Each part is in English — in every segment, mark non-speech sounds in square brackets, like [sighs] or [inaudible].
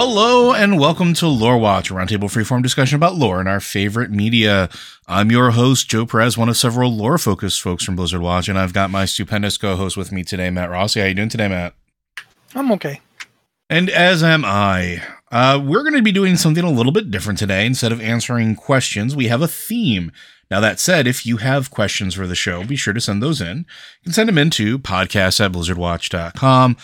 Hello and welcome to Lore Watch, a roundtable freeform discussion about lore and our favorite media. I'm your host, Joe Perez, one of several lore-focused folks from Blizzard Watch, and I've got my stupendous co-host with me today, Matt Rossi. How you doing today, Matt? I'm okay. And as am I. Uh, we're going to be doing something a little bit different today. Instead of answering questions, we have a theme. Now, that said, if you have questions for the show, be sure to send those in. You can send them in to podcast at blizzardwatch.com.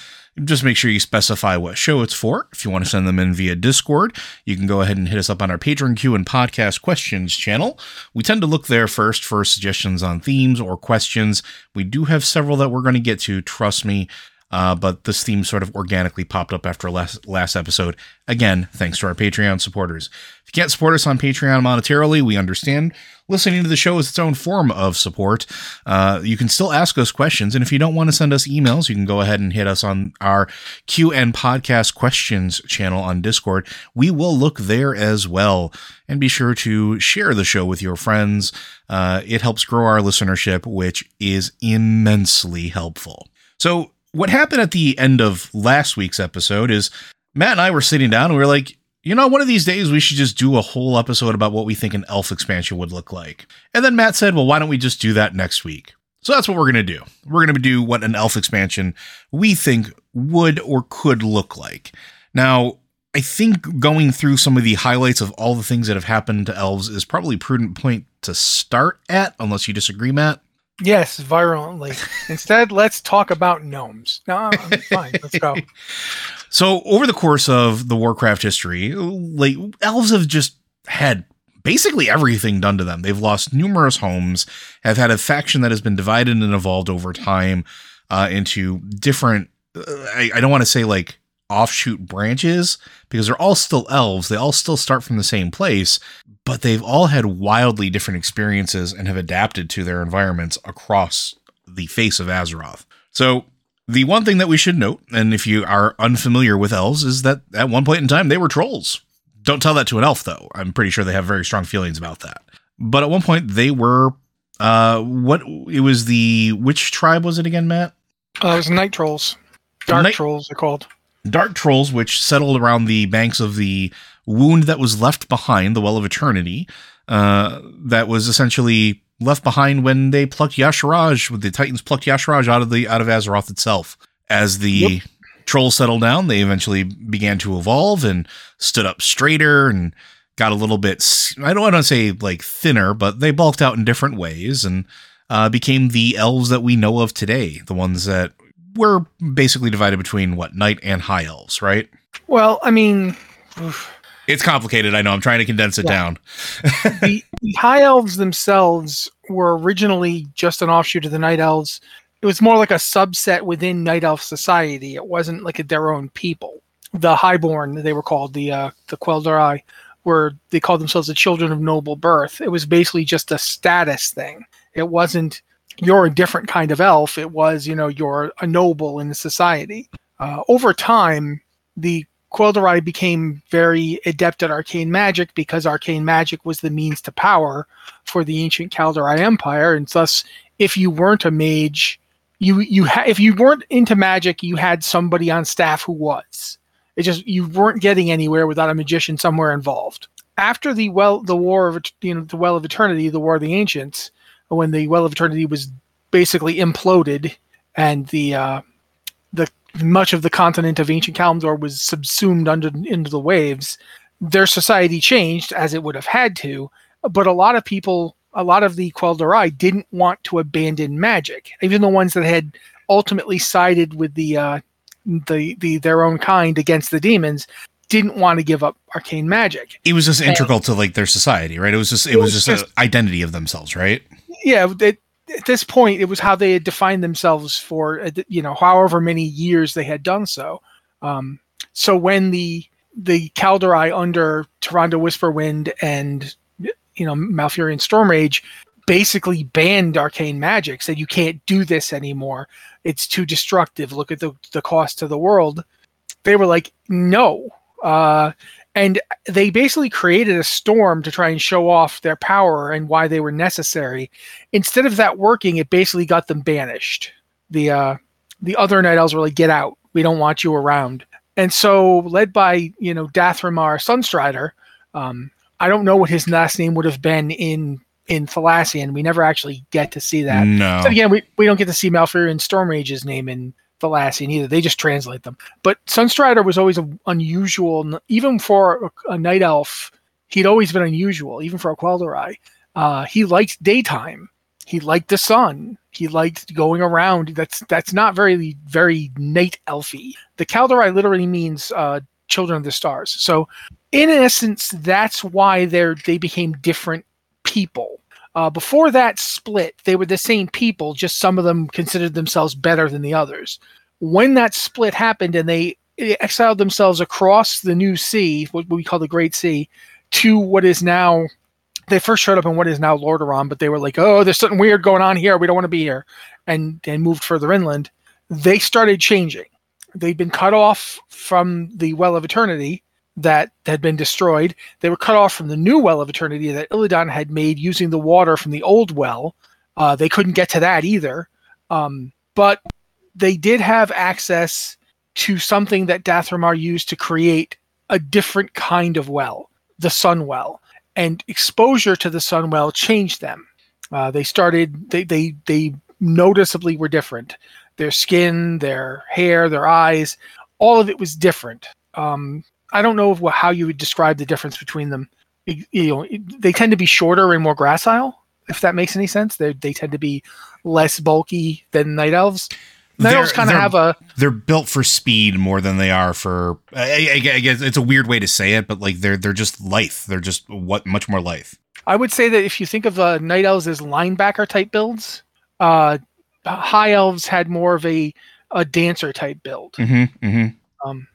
Just make sure you specify what show it's for. If you want to send them in via Discord, you can go ahead and hit us up on our Patreon queue and podcast questions channel. We tend to look there first for suggestions on themes or questions. We do have several that we're going to get to, trust me. Uh, but this theme sort of organically popped up after last last episode. Again, thanks to our Patreon supporters. If you can't support us on Patreon monetarily, we understand. Listening to the show is its own form of support. Uh, you can still ask us questions, and if you don't want to send us emails, you can go ahead and hit us on our Q and Podcast Questions channel on Discord. We will look there as well, and be sure to share the show with your friends. Uh, it helps grow our listenership, which is immensely helpful. So what happened at the end of last week's episode is Matt and I were sitting down and we were like, you know, one of these days we should just do a whole episode about what we think an elf expansion would look like. And then Matt said, well, why don't we just do that next week? So that's what we're going to do. We're going to do what an elf expansion we think would or could look like. Now, I think going through some of the highlights of all the things that have happened to elves is probably a prudent point to start at, unless you disagree, Matt. Yes, virulently. [laughs] Instead, let's talk about gnomes. No, I'm fine. Let's go. [laughs] So, over the course of the Warcraft history, like elves have just had basically everything done to them. They've lost numerous homes, have had a faction that has been divided and evolved over time uh, into different. Uh, I, I don't want to say like offshoot branches because they're all still elves. They all still start from the same place, but they've all had wildly different experiences and have adapted to their environments across the face of Azeroth. So, the one thing that we should note, and if you are unfamiliar with elves, is that at one point in time they were trolls. Don't tell that to an elf, though. I'm pretty sure they have very strong feelings about that. But at one point they were, uh, what it was the which tribe was it again, Matt? Uh, it was night trolls. Dark Night- trolls, they're called. Dark trolls which settled around the banks of the wound that was left behind the well of eternity uh, that was essentially left behind when they plucked Y'Shaarj when the titans plucked Y'Shaarj out of the out of azeroth itself as the Yep. trolls settled down they eventually began to evolve and stood up straighter and got a little bit I don't want to say like thinner but they bulked out in different ways and uh, became the elves that we know of today the ones that were basically divided between what night and high elves, right? Well, I mean, oof. It's complicated. I know. I'm trying to condense it Yeah. down. [laughs] the, the high elves themselves were originally just an offshoot of the night elves. It was more like a subset within night elf society. It wasn't like their own people. The highborn, they were called the uh, the Quel'Dorei, were they called themselves the children of noble birth. It was basically just a status thing. It wasn't you're a different kind of elf. It was you know you're a noble in society. Uh, over time, the Quel'Dorei became very adept at arcane magic because arcane magic was the means to power for the ancient Kaldorei Empire, and thus, if you weren't a mage, you you ha- if you weren't into magic, you had somebody on staff who was. It just you weren't getting anywhere without a magician somewhere involved. After the well, the war of you know the Well of Eternity, the War of the Ancients, when the Well of Eternity was basically imploded, and the uh, the much of the continent of ancient Kalimdor was subsumed under into the waves. Their society changed as it would have had to, but a lot of people, a lot of the Quel'Dorei didn't want to abandon magic, even the ones that had ultimately sided with the uh, the the their own kind against the demons didn't want to give up arcane magic. It was just integral to like their society, right? It was just it was just an just- identity of themselves, right? Yeah at this point it was how they had defined themselves for uh, you know however many years they had done so. Um, so when the the Kaldorei under Tyrande Whisperwind and you know Malfurion Stormrage basically banned arcane magic said you can't do this anymore. It's too destructive. Look at the, the cost to the world. They were like no. Uh, and they basically created a storm to try and show off their power and why they were necessary. Instead of that working, it basically got them banished. The uh, the other night elves were like, "Get out! We don't want you around." and so led by you know Dath'Remar Sunstrider. Um, I don't know what his last name would have been in in Thalassian. We never actually get to see that. No. So again, we, we don't get to see Malfurion Stormrage's name in Thalassian either. They just translate them. But Sunstrider was always unusual, even for a, a, night elf. He'd always been unusual, even for a Quel'Dorei. Uh, he liked daytime. He liked the sun. He liked going around. That's that's not very very night elfy. The Kaldorei literally means uh, children of the stars. So, in essence, that's why they're they became different people. Uh, before that split, they were the same people, just some of them considered themselves better than the others. When that split happened and they exiled themselves across the new sea, what we call the Great Sea, to what is now, they first showed up in what is now Lordaeron, but they were like, oh, there's something weird going on here. We don't want to be here. And, and moved further inland. They started changing. They'd been cut off from the Well of Eternity that had been destroyed. They were cut off from the new well of eternity that Illidan had made using the water from the old well. Uh, they couldn't get to that either. Um, but they did have access to something that Dath'Remar used to create a different kind of well, the sun well. And exposure to the sun well changed them. Uh, they started, they, they, they noticeably were different. Their skin, their hair, their eyes, all of it was different. Um, I don't know how you would describe the difference between them. You know, they tend to be shorter and more gracile. If that makes any sense, they they tend to be less bulky than night elves. Night they're, elves kind of have a. They're built for speed more than they are for. I, I, guess it's a weird way to say it, but like they're they're just lithe. They're just what much more lithe. I would say that if you think of uh, night elves as linebacker type builds, uh, high elves had more of a a dancer type build. Mm-hmm, mm-hmm. Um,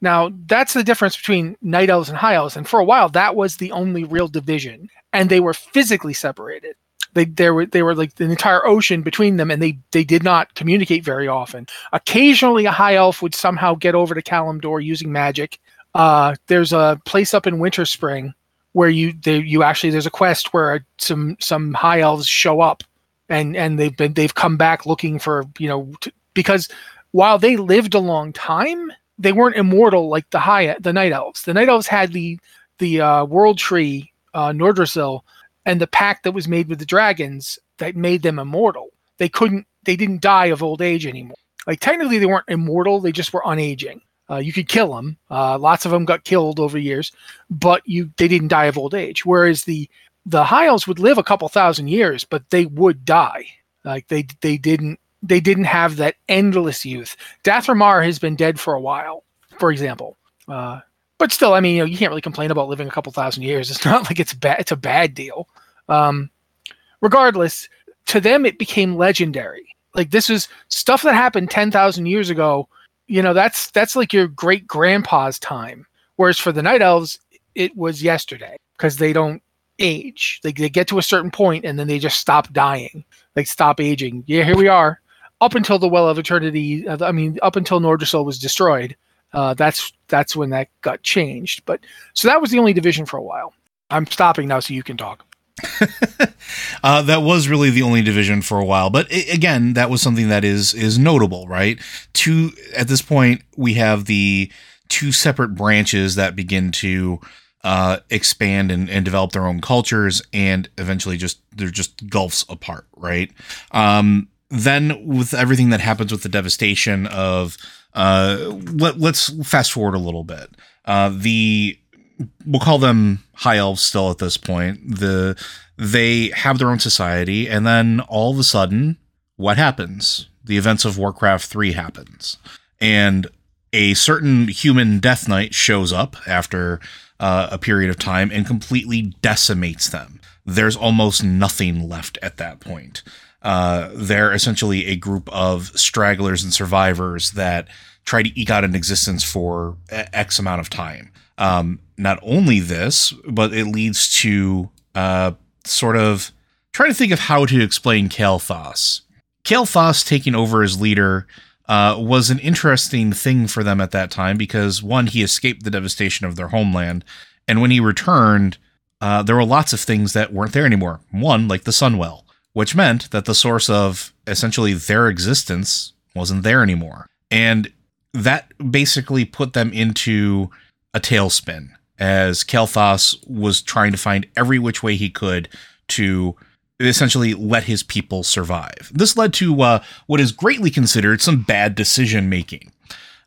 now, that's the difference between night elves and high elves. And for a while, that was the only real division. And they were physically separated. They, they were they were like the entire ocean between them, and they they did not communicate very often. Occasionally, a high elf would somehow get over to Kalimdor using magic. Uh, there's a place up in Winterspring where you they, you actually there's a quest where some some high elves show up, and and they've been they've come back looking for you know t- because while they lived a long time, they weren't immortal like the high the night elves. The night elves had the the uh, world tree uh, Nordrassil and the pact that was made with the dragons that made them immortal. They couldn't they didn't die of old age anymore. Like technically they weren't immortal, they just were unaging. Uh, you could kill them. Uh, lots of them got killed over years, but you they didn't die of old age. Whereas the the high elves would live a couple thousand years, but they would die. Like they they didn't they didn't have that endless youth. Dath'Remar has been dead for a while, for example. Uh, but still, I mean, you know, you can't really complain about living a couple thousand years. It's [laughs] not like it's bad. It's a bad deal. Um, regardless, to them it became legendary. Like this is stuff that happened ten thousand years ago. You know, that's that's like your great grandpa's time. Whereas for the night elves, it was yesterday because they don't age. They, they get to a certain point and then they just stop dying. Like stop aging. Yeah, here we are up until the Well of Eternity. Uh, I mean, up until Nordrassil was destroyed. Uh, that's that's when that got changed. But so that was the only division for a while. I'm stopping now, so you can talk. [laughs] uh, that was really the only division for a while, but it, again, that was something that is is notable, right? Two at this point, we have the two separate branches that begin to uh, expand and, and develop their own cultures, and eventually, just they're just gulfs apart, right? Um, then with everything that happens with the devastation of uh let, let's fast forward a little bit. Uh the we'll call them high elves still at this point. The they have their own society and then all of a sudden what happens? The events of warcraft 3 happens. And a certain human death knight shows up after uh, a period of time and completely decimates them. There's almost nothing left at that point uh, they're essentially a group of stragglers and survivors that try to eke out an existence for X amount of time. Um, not only this, but it leads to uh, sort of trying to think of how to explain Kael'thas. Kael'thas taking over as leader uh, was an interesting thing for them at that time because one, he escaped the devastation of their homeland, and when he returned, uh, there were lots of things that weren't there anymore. One, like the Sunwell which meant that the source of essentially their existence wasn't there anymore. And that basically put them into a tailspin as Kael'thas was trying to find every which way he could to essentially let his people survive. This led to uh, what is greatly considered some bad decision making.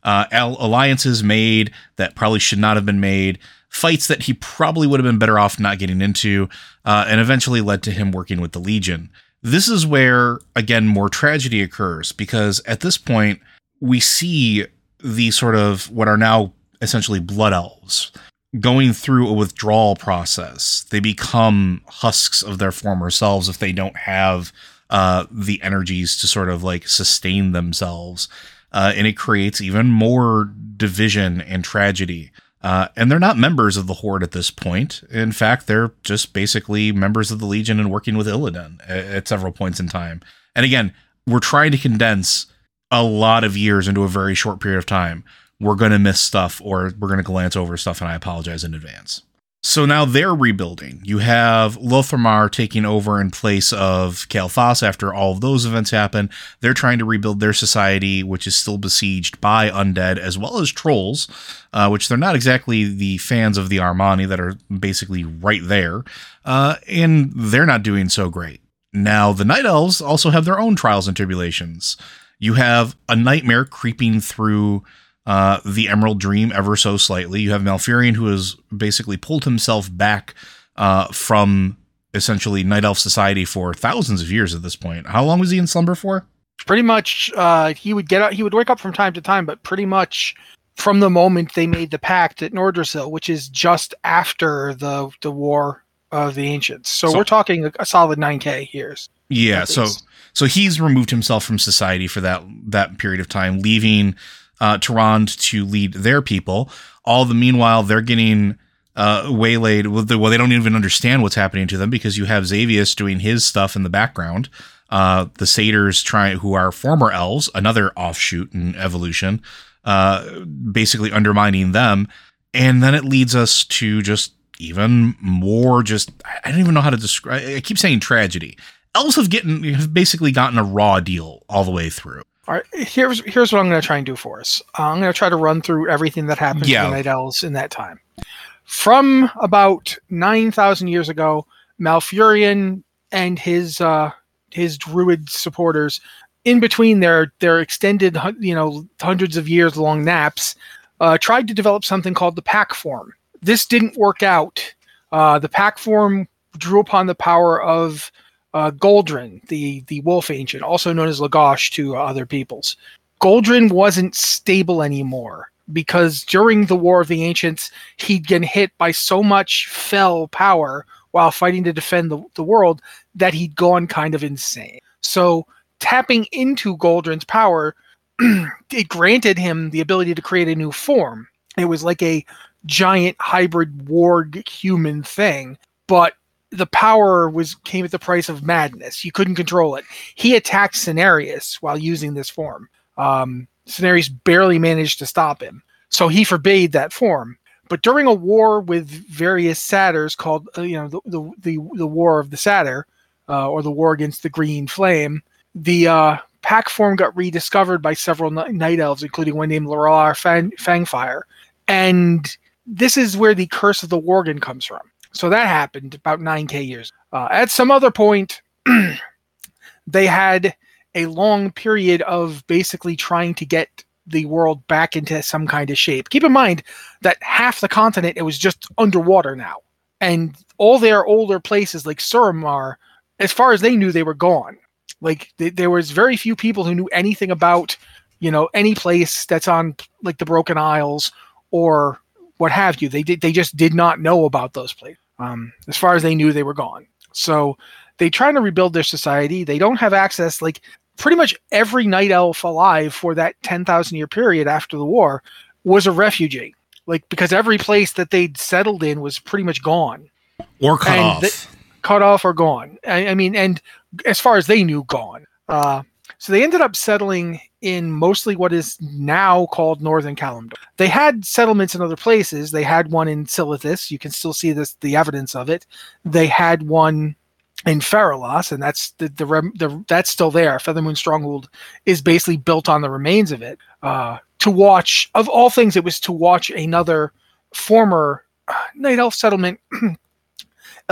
Uh, alliances made that probably should not have been made, fights that he probably would have been better off not getting into, uh, and eventually led to him working with the Legion. This is where, again, more tragedy occurs because at this point, we see the sort of what are now essentially blood elves going through a withdrawal process. They become husks of their former selves if they don't have uh, the energies to sort of like sustain themselves. Uh, and it creates even more division and tragedy. Uh, and they're not members of the Horde at this point. In fact, they're just basically members of the Legion and working with Illidan at, at several points in time. And again, we're trying to condense a lot of years into a very short period of time we're going to miss stuff or we're going to glance over stuff, and I apologize in advance. So now they're rebuilding. You have Lor'themar taking over in place of Kael'thas after all of those events happen. They're trying to rebuild their society, which is still besieged by undead as well as trolls, uh, which they're not exactly the fans of the Amani that are basically right there, uh, and they're not doing so great. Now the Night Elves also have their own trials and tribulations. You have a nightmare creeping through uh, the Emerald Dream ever so slightly. You have Malfurion, who has basically pulled himself back uh, from essentially Night Elf society for thousands of years at this point. How long was he in slumber for? Pretty much, uh, he would get up, he would wake up from time to time, but pretty much from the moment they made the pact at Nordrassil, which is just after the the War of the Ancients. So, so we're talking a, a solid 9k years. Yeah, so so he's removed himself from society for that that period of time, leaving uh, to lead their people. All the meanwhile, they're getting uh, waylaid. Well, they don't even understand what's happening to them because you have Xavius doing his stuff in the background. Uh, the satyrs trying, who are former elves, another offshoot in evolution, uh, basically undermining them. And then it leads us to just even more. Just I don't even know how to describe. I keep saying tragedy. Elves have getting have basically gotten a raw deal all the way through. All right, here's here's what I'm going to try and do for us. Uh, I'm going to try to run through everything that happened yeah. to the Night Elves in that time. From about nine thousand years ago, Malfurion and his uh, his druid supporters, in between their their extended you know hundreds of years long naps, uh, tried to develop something called the Pack Form. This didn't work out. Uh, the Pack Form drew upon the power of uh, Goldrinn, the the wolf ancient, also known as Lo'Gosh to other peoples. Goldrinn wasn't stable anymore because during the War of the Ancients, he'd been hit by so much fell power while fighting to defend the, the world that he'd gone kind of insane. So tapping into Goldrinn's power, [clears throat] it granted him the ability to create a new form. It was like a giant hybrid warg human thing, but the power was came at the price of madness. You couldn't control it. He attacked Cenarius while using this form. Um, barely managed to stop him, so he forbade that form. But during a war with various satyrs called, uh, you know, the, the, the the War of the Satyr, uh, or the War against the Green Flame, the uh, pack form got rediscovered by several night elves, including one named Ralaar Fang- Fangfire, and this is where the curse of the Worgen comes from. So that happened about 9K years. Uh, at some other point, [clears throat] they had a long period of basically trying to get the world back into some kind of shape. Keep in mind that half the continent it was just underwater now, and all their older places like Suramar, as far as they knew, they were gone. Like th- there was very few people who knew anything about, you know, any place that's on like the Broken Isles or what have you. They did. They just did not know about those places. Um, as far as they knew, they were gone. So they try to rebuild their society. They don't have access. Like pretty much every night elf alive for that 10,000 year period after the war was a refugee. Like because every place that they'd settled in was pretty much gone or cut and off. They, cut off or gone. I, I, mean, and as far as they knew, gone. Uh, so they ended up settling in mostly what is now called Northern Kalimdor. They had settlements in other places. They had one in Silithus. You can still see this the evidence of it. They had one in Feralas, and that's the, the, the that's still there. Feathermoon Stronghold is basically built on the remains of it. Uh, to watch. Of all things, it was to watch another former uh, night elf settlement. [clears throat]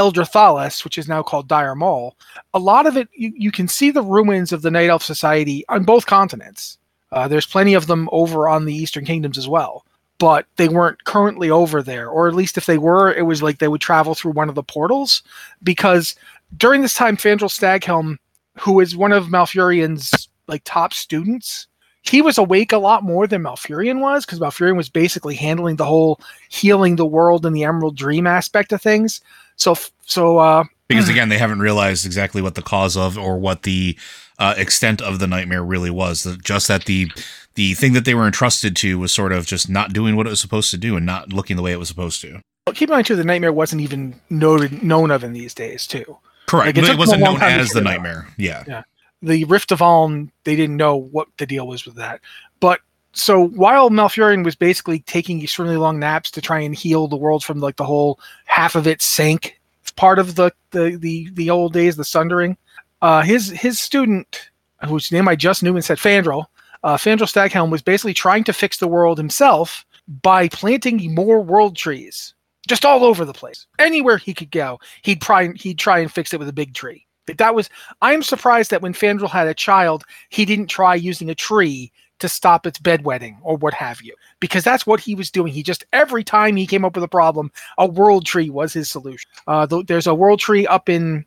Eldre'Thalas, which is now called Dire Maul, a lot of it you, you can see the ruins of the Night Elf Society on both continents. Uh, there's plenty of them over on the Eastern Kingdoms as well, but they weren't currently over there, or at least if they were, it was like they would travel through one of the portals. Because during this time, Fandral Staghelm, who is one of Malfurion's like top students, he was awake a lot more than Malfurion was because Malfurion was basically handling the whole healing the world and the Emerald Dream aspect of things. So, so uh, because [clears throat] again, they haven't realized exactly what the cause of or what the uh, extent of the nightmare really was. Just that the the thing that they were entrusted to was sort of just not doing what it was supposed to do and not looking the way it was supposed to. Well, keep in mind too, the nightmare wasn't even noted known of in these days too. Correct. Like, it, it wasn't known as the nightmare. Yeah. Yeah. The Rift of Aln, they didn't know what the deal was with that. But so while Malfurion was basically taking extremely long naps to try and heal the world from like the whole half of it sank part of the the the, the old days, the Sundering, uh, his his student, whose name I just knew and said Fandral, uh, Fandral Staghelm was basically trying to fix the world himself by planting more world trees just all over the place. Anywhere he could go, he'd try he'd try and fix it with a big tree. That was I'm surprised that when Fandral had a child, he didn't try using a tree to stop its bedwetting or what have you, because that's what he was doing. He just every time he came up with a problem, a world tree was his solution. Uh, th- there's a world tree up in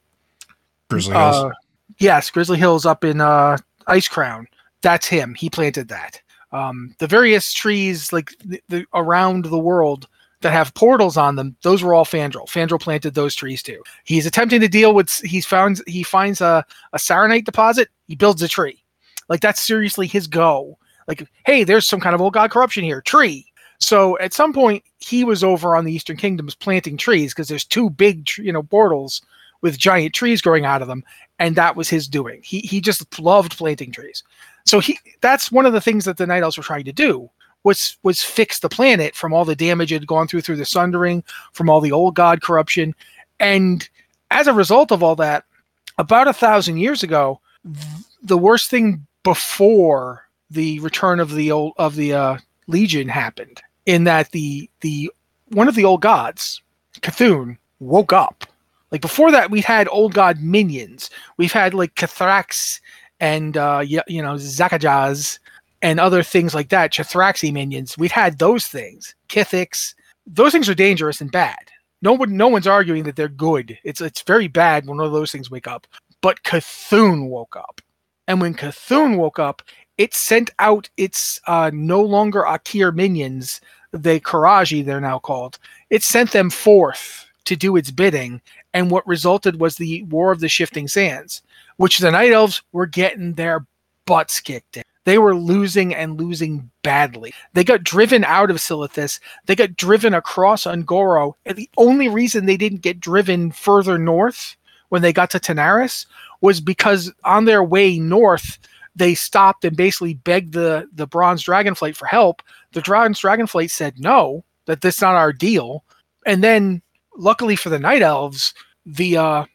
Grizzly Hills. Uh, yes, Grizzly Hills up in uh, Icecrown. That's him. He planted that. Um, the various trees like the, the, around the world that have portals on them, those were all Fandral. Fandral planted those trees too. He's attempting to deal with. He's found he finds a a Saronite deposit. He builds a tree. Like that's seriously his go. Like, hey, there's some kind of old god corruption here. Tree. So at some point, he was over on the Eastern Kingdoms planting trees because there's two big, you know, portals with giant trees growing out of them, and that was his doing. He he just loved planting trees. So he that's one of the things that the Night Elves were trying to do was was fix the planet from all the damage it had gone through through the Sundering, from all the old god corruption, and as a result of all that, about a thousand years ago, the worst thing before the return of the old of the uh, Legion happened, in that the the one of the old gods, C'Thun, woke up. Like before that, we had old god minions. We've had like Cathrax and uh, you, you know Zakajz and other things like that. Chathraxi minions. We've had those things. Kith'ix. Those things are dangerous and bad. No one, no one's arguing that they're good. It's it's very bad when one of those things wake up. But C'Thun woke up, and when C'Thun woke up, it sent out its uh, no longer Aqir minions, the Qiraji they're now called. It sent them forth to do its bidding, and what resulted was the War of the Shifting Sands, which the Night Elves were getting their butts kicked in. They were losing and losing badly. They got driven out of Silithus. They got driven across Un'Goro. And the only reason they didn't get driven further north when they got to Tanaris was because on their way north, they stopped and basically begged the the Bronze Dragonflight for help. The Bronze Dragonflight said no, that that's not our deal. And then, luckily for the Night Elves, the uh,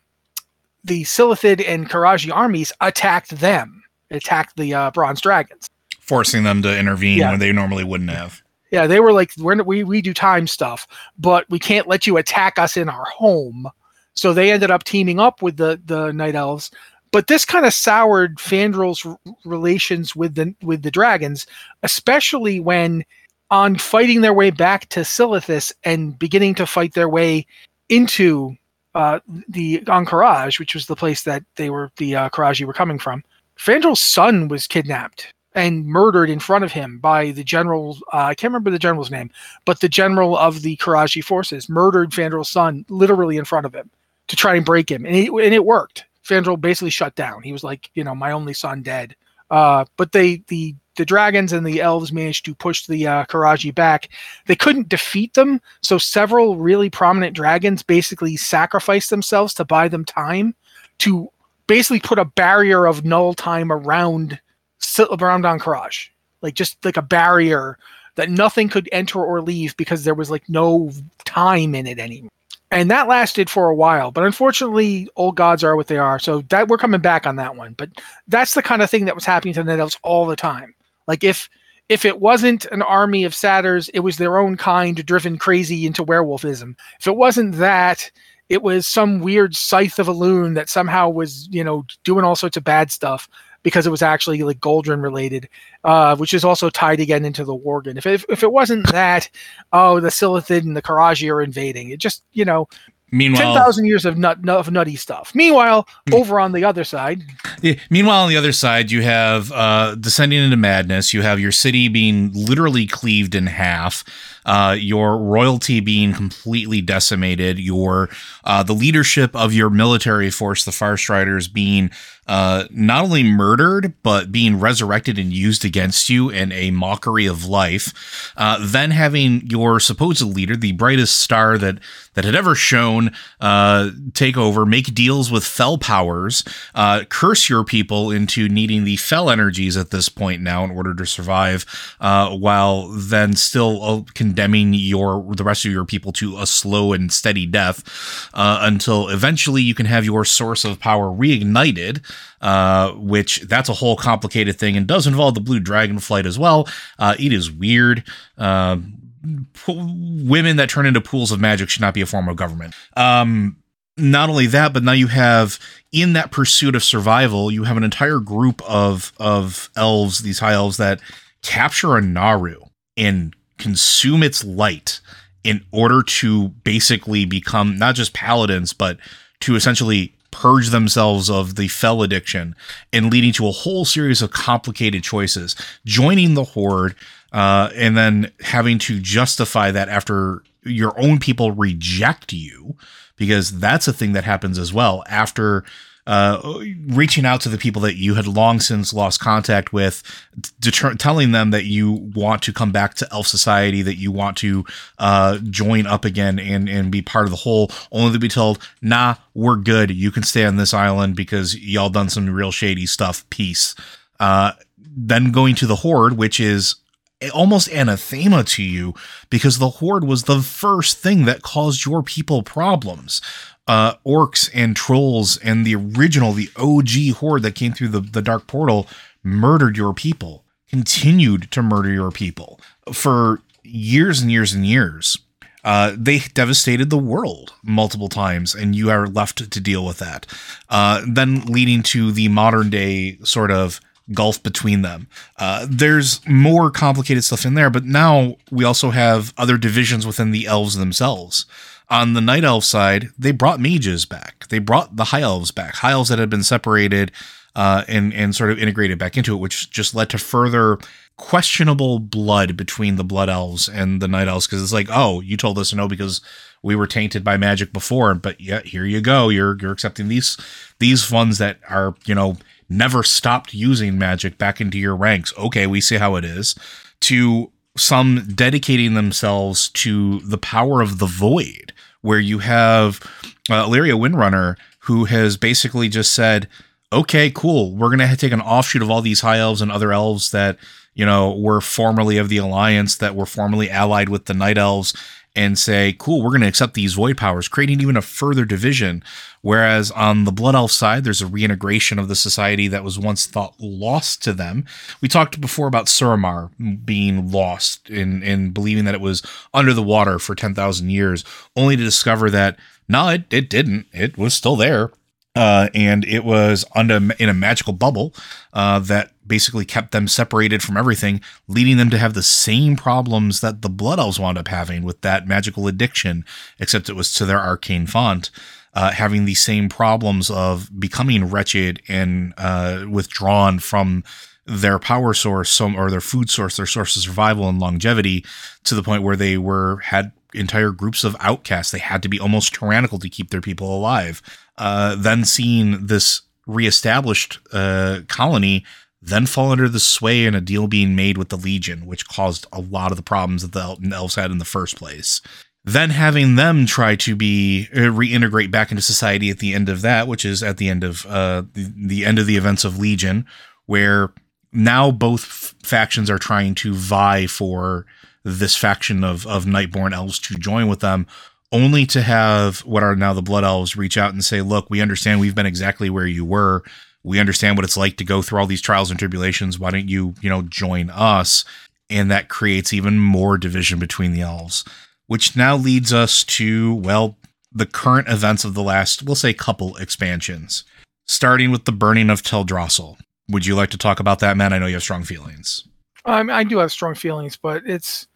the Silithid and Qiraji armies attacked them, attacked the uh, Bronze Dragons, forcing them to intervene yeah. when they normally wouldn't have. Yeah, they were like, we're, we we do time stuff, but we can't let you attack us in our home. So they ended up teaming up with the the Night Elves but this kind of soured Fandral's r- relations with the with the dragons, especially when on fighting their way back to Silithus and beginning to fight their way into uh, the Ahn'Qiraj, which was the place that they were the uh, Qiraji were coming from. Fandral's son was kidnapped and murdered in front of him by the general. Uh, I can't remember the general's name, but the general of the Qiraji forces murdered Fandral's son literally in front of him to try and break him, and it, and it worked. Fandral basically shut down. He was like, you know, my only son dead. Uh, but they the the dragons and the elves managed to push the uh, Qiraji back. They couldn't defeat them, so several really prominent dragons basically sacrificed themselves to buy them time to basically put a barrier of null time around around Ahn'Qiraj, like just like a barrier that nothing could enter or leave because there was like no time in it anymore. And that lasted for a while but unfortunately old gods are what they are. So that we're coming back on that one. But that's the kind of thing that was happening to the elves all the time. Like if if it wasn't an army of satyrs, it was their own kind driven crazy into werewolfism. If it wasn't that, it was some weird scythe of Elune that somehow was, you know, doing all sorts of bad stuff because it was actually like Goldrinn related, uh, which is also tied again into the Worgen. If, if, if it wasn't that, oh, the Silithid and the Qiraji are invading. It just, you know, Meanwhile, 10,000 years of, nut, of nutty stuff. Meanwhile, Hmm. over on the other side, Yeah, Meanwhile, on the other side, you have uh, descending into madness. You have your city being literally cleaved in half. Uh, your royalty being completely decimated. Your uh, the leadership of your military force, the Farstriders, being uh, not only murdered but being resurrected and used against you in a mockery of life. Uh, then having your supposed leader, the brightest star that that had ever shone, uh, take over, make deals with fell powers, curse your people into needing the fell energies at this point now in order to survive, while then still uh, condemning your the rest of your people to a slow and steady death uh, until eventually you can have your source of power reignited. Uh, which that's a whole complicated thing and does involve the blue dragon flight as well. Uh, it is weird. Uh, po- women that turn into pools of magic should not be a form of government. Um, not only that, but now you have in that pursuit of survival, you have an entire group of of elves, these high elves that capture a naaru and consume its light in order to basically become not just paladins, but to essentially purge themselves of the fell addiction and leading to a whole series of complicated choices joining the horde uh, and then having to justify that after your own people reject you because that's a thing that happens as well. After uh, reaching out to the people that you had long since lost contact with, deter- telling them that you want to come back to Elf Society, that you want to uh, join up again and and be part of the whole, only to be told, "Nah, we're good. You can stay on this island because y'all done some real shady stuff. Peace." Uh, then going to the Horde, which is almost anathema to you because the horde was the first thing that caused your people problems uh orcs and trolls and the original the og horde that came through the, the dark portal murdered your people continued to murder your people for years and years and years uh, they devastated the world multiple times, and you are left to deal with that. Uh, then leading to the modern day sort of gulf between them. Uh, there's more complicated stuff in there, but now we also have other divisions within the elves themselves. On the night elf side, they brought mages back. They brought the high elves back, high elves that had been separated uh, and and sort of integrated back into it, which just led to further questionable blood between the blood elves and the night elves because it's like, oh, you told us no because we were tainted by magic before, but yeah, here you go. You're you're accepting these these ones that are you know never stopped using magic back into your ranks. Okay, we see how it is. To some dedicating themselves to the power of the void, where you have uh, Alleria Windrunner, who has basically just said, okay, cool, we're going to take an offshoot of all these high elves and other elves that, you know, were formerly of the Alliance, that were formerly allied with the Night Elves, and say, cool, we're going to accept these void powers, creating even a further division. Whereas on the Blood Elf side, there's a reintegration of the society that was once thought lost to them. We talked before about Suramar being lost in, in believing that it was under the water for 10,000 years, only to discover that, no, it, it didn't. It was still there. Uh, and it was under in a magical bubble uh, that basically kept them separated from everything, leading them to have the same problems that the Blood Elves wound up having with that magical addiction, except it was to their arcane font. Uh, having the same problems of becoming wretched and uh, withdrawn from their power source, some or their food source, their source of survival and longevity, to the point where they were had entire groups of outcasts. They had to be almost tyrannical to keep their people alive. Uh, then seeing this reestablished uh, colony then fall under the sway and a deal being made with the Legion, which caused a lot of the problems that the elves had in the first place. Then having them try to be uh, reintegrate back into society at the end of that, which is at the end of uh, the, the end of the events of Legion, where now both f- factions are trying to vie for this faction of of Nightborn elves to join with them, only to have what are now the Blood Elves reach out and say, "Look, we understand we've been exactly where you were. We understand what it's like to go through all these trials and tribulations. Why don't you, you know, join us?" and that creates even more division between the elves, which now leads us to, well, the current events of the last, we'll say, couple expansions, starting with the burning of Teldrassil. Would you like to talk about that, man? I know you have strong feelings. Um, I do have strong feelings, but it's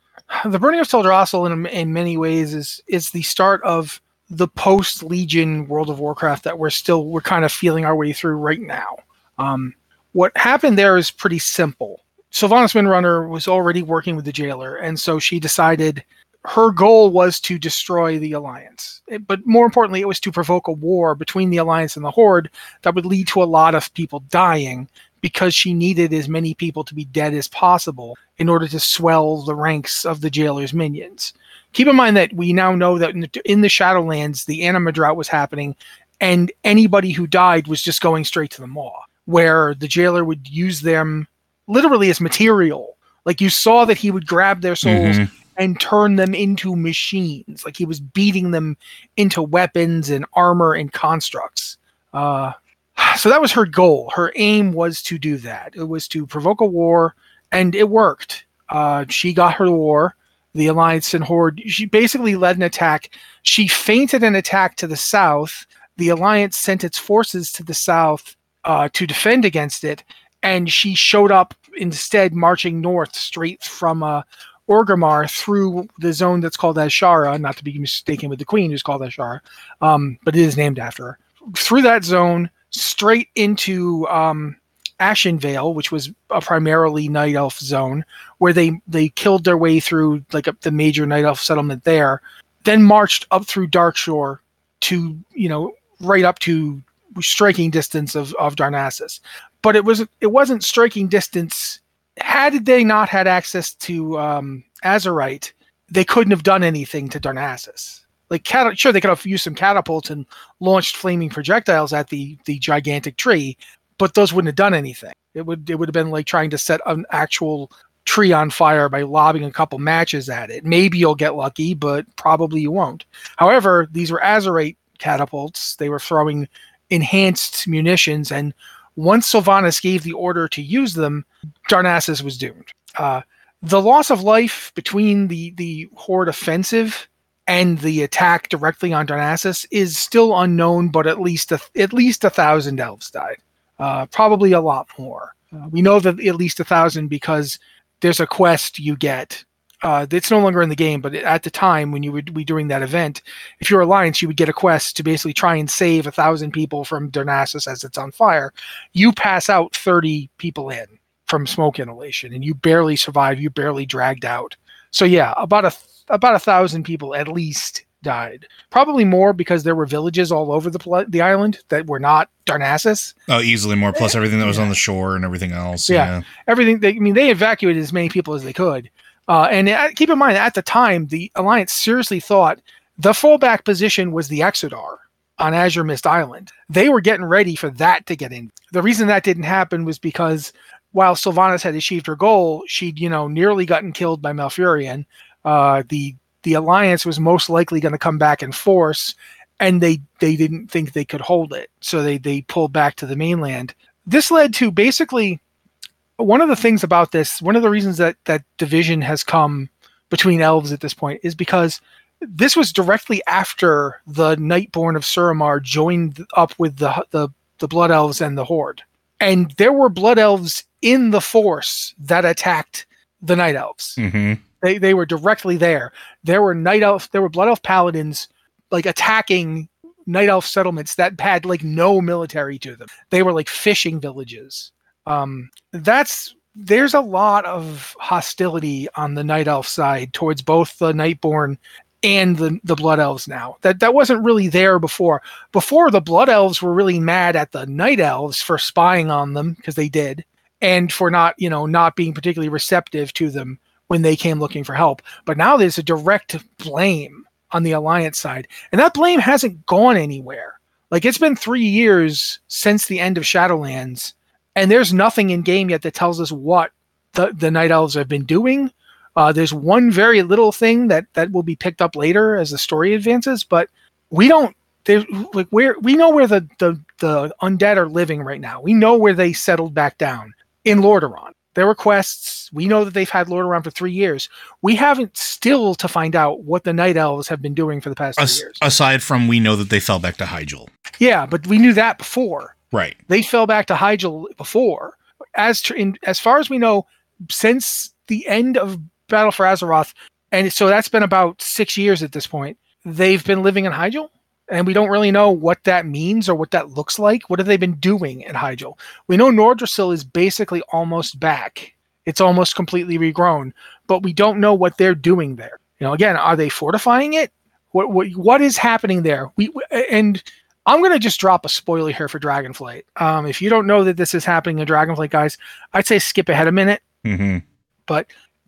the burning of Teldrassil in, in many ways is is the start of the post Legion World of Warcraft that we're still we're kind of feeling our way through right now. Um, what happened there is pretty simple. Sylvanas Windrunner was already working with the jailer, and so she decided her goal was to destroy the alliance. It, but more importantly, it was to provoke a war between the alliance and the horde that would lead to a lot of people dying because she needed as many people to be dead as possible in order to swell the ranks of the jailer's minions. Keep in mind that we now know that in the, in the Shadowlands, the anima drought was happening, and anybody who died was just going straight to the maw, where the jailer would use them literally as material. Like you saw that he would grab their souls mm-hmm. and turn them into machines. Like he was beating them into weapons and armor and constructs. Uh, [sighs] so that was her goal. Her aim was to do that. It was to provoke a war, and it worked. Uh, she got her war. The Alliance and Horde. She basically led an attack. She feinted an attack to the south. The Alliance sent its forces to the south uh, to defend against it, and she showed up instead marching north straight from uh, Orgrimmar through the zone that's called Azshara, not to be mistaken with the Queen, who's called Azshara, um, but it is named after her. Through that zone, straight into um, Ashenvale, which was a primarily Night Elf zone, where they they killed their way through like a, the major Night Elf settlement there, then marched up through Darkshore to you know right up to striking distance of of Darnassus but it was it wasn't striking distance. Had they not had access to um, Azerite, they couldn't have done anything to Darnassus. Like, sure, they could have used some catapults and launched flaming projectiles at the the gigantic tree, but those wouldn't have done anything. It would it would have been like trying to set an actual tree on fire by lobbing a couple matches at it. Maybe you'll get lucky, but probably you won't. However, these were Azerite catapults. They were throwing enhanced munitions and once Sylvanas gave the order to use them, Darnassus was doomed. Uh, the loss of life between the the horde offensive and the attack directly on Darnassus is still unknown, but at least a, at least a thousand elves died. Uh, probably a lot more. Uh, we know that at least a thousand because there's a quest you get uh, it's no longer in the game, but at the time when you would be doing that event, if you're Alliance, you would get a quest to basically try and save a thousand people from Darnassus as it's on fire. You pass out 30 people in from smoke inhalation, and you barely survive. You barely dragged out. So yeah, about a about a thousand people at least died. Probably more because there were villages all over the pl- the island that were not Darnassus. Oh, easily more. Plus everything that was yeah. on the shore and everything else. Yeah, yeah. everything. They, I mean, they evacuated as many people as they could. Uh, and at, keep in mind, at the time, the Alliance seriously thought the fallback position was the Exodar on Azuremyst Island. They were getting ready for that to get in. The reason that didn't happen was because while Sylvanas had achieved her goal, she'd you know nearly gotten killed by Malfurion. Uh, the the Alliance was most likely going to come back in force, and they they didn't think they could hold it, so they they pulled back to the mainland. This led to basically one of the things about this, one of the reasons that that division has come between elves at this point is because this was directly after the Nightborn of Suramar joined up with the the, the Blood Elves and the Horde, and there were Blood Elves in the force that attacked the Night Elves. Mm-hmm. They they were directly there. There were Night Elf, there were Blood Elf paladins like attacking Night Elf settlements that had like no military to them. They were like fishing villages um, that's there's a lot of hostility on the night elf side towards both the nightborn and the, the blood elves now that that wasn't really there before before the blood elves were really mad at the night elves for spying on them because they did and for not you know not being particularly receptive to them when they came looking for help. But now there's a direct blame on the alliance side. And that blame hasn't gone anywhere. Like it's been three years since the end of shadowlands and there's nothing in game yet that tells us what the, the night elves have been doing. Uh, there's one very little thing that that will be picked up later as the story advances but we don't there's like where we know where the, the the undead are living right now. We know where they settled back down in lordaeron There were quests. We know that they've had Lord around for three years. We haven't still to find out what the Night Elves have been doing for the past As- years. aside from we know that they fell back to Hyjal. yeah, but we knew that before. Right. They fell back to Hyjal before. As in, as far as we know, since the end of Battle for Azeroth, and so that's been about six years at this point. They've been living in Hyjal, and we don't really know what that means or what that looks like. What have they been doing in Hyjal? We know Nordrassil is basically almost back. It's almost completely regrown, but we don't know what they're doing there. You know, again, are they fortifying it? What what what is happening there? We and I'm going to just drop a spoiler here for Dragonflight. Um, if you don't know that this is happening in Dragonflight, guys, I'd say skip ahead a minute. hmm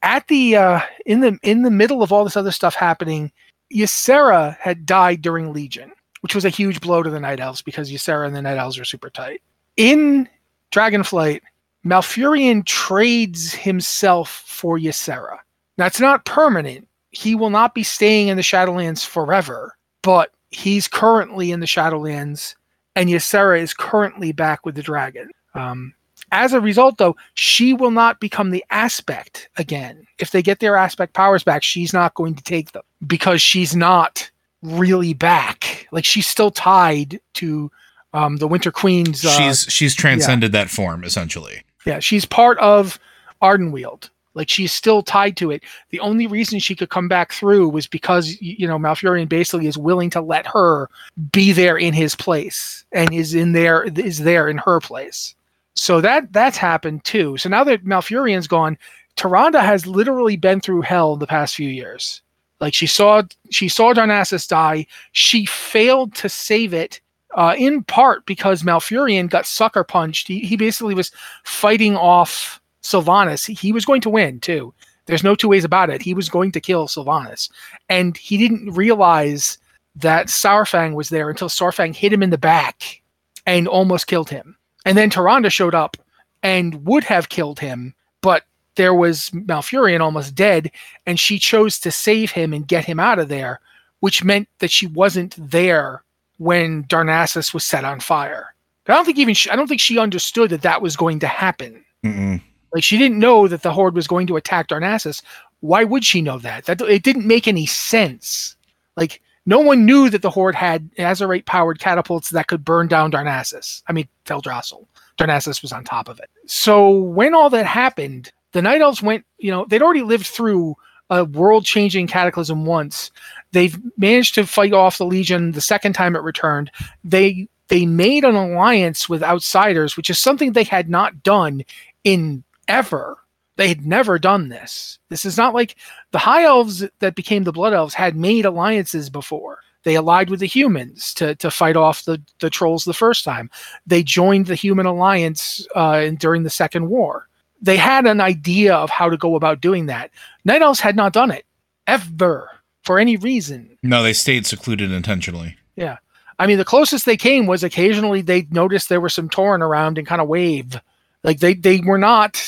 At the uh, in the in the middle of all this other stuff happening, Ysera had died during Legion, which was a huge blow to the Night Elves because Ysera and the Night Elves are super tight. In Dragonflight, Malfurion trades himself for Ysera. It's not permanent. He will not be staying in the Shadowlands forever, but he's currently in the Shadowlands, and Ysera is currently back with the dragon. Um, as a result, though, she will not become the aspect again. If they get their aspect powers back, she's not going to take them because she's not really back. Like she's still tied to um, the Winter Queen's. Uh, she's she's transcended that form essentially. yeah, she's part of Ardenweald. Like she's still tied to it. The only reason she could come back through was because you know Malfurion basically is willing to let her be there in his place and is in there is there in her place. So that that's happened too. So now that Malfurion's gone, Tyrande has literally been through hell the past few years. Like she saw she saw Darnassus die. She failed to save it uh, in part because Malfurion got sucker punched. He, he basically was fighting off Sylvanas. He, he was going to win too. There's no two ways about it. He was going to kill Sylvanas, and he didn't realize that Saurfang was there until Saurfang hit him in the back and almost killed him. And then Tyrande showed up and would have killed him, but there was Malfurion almost dead, and she chose to save him and get him out of there, which meant that she wasn't there when Darnassus was set on fire. I don't think even she, I don't think she understood that that was going to happen. Mm-mm. Like she didn't know that the horde was going to attack Darnassus. Why would she know that? That it didn't make any sense. Like no one knew that the horde had Azerite powered catapults that could burn down Darnassus. I mean Teldrassil. Darnassus was on top of it. So when all that happened, the Night Elves went. You know they'd already lived through a world changing cataclysm once. They've managed to fight off the Legion the second time it returned. They they made an alliance with outsiders, which is something they had not done in ever. They had never done this. This is not like the High Elves that became the Blood Elves had made alliances before. They allied with the humans to, to fight off the, the trolls the first time. They joined the Human Alliance uh, during the Second War. They had an idea of how to go about doing that. Night Elves had not done it ever for any reason. No, they stayed secluded intentionally. Yeah. I mean, the closest they came was occasionally they noticed there was some Tauren around and kind of wave. Like they they were not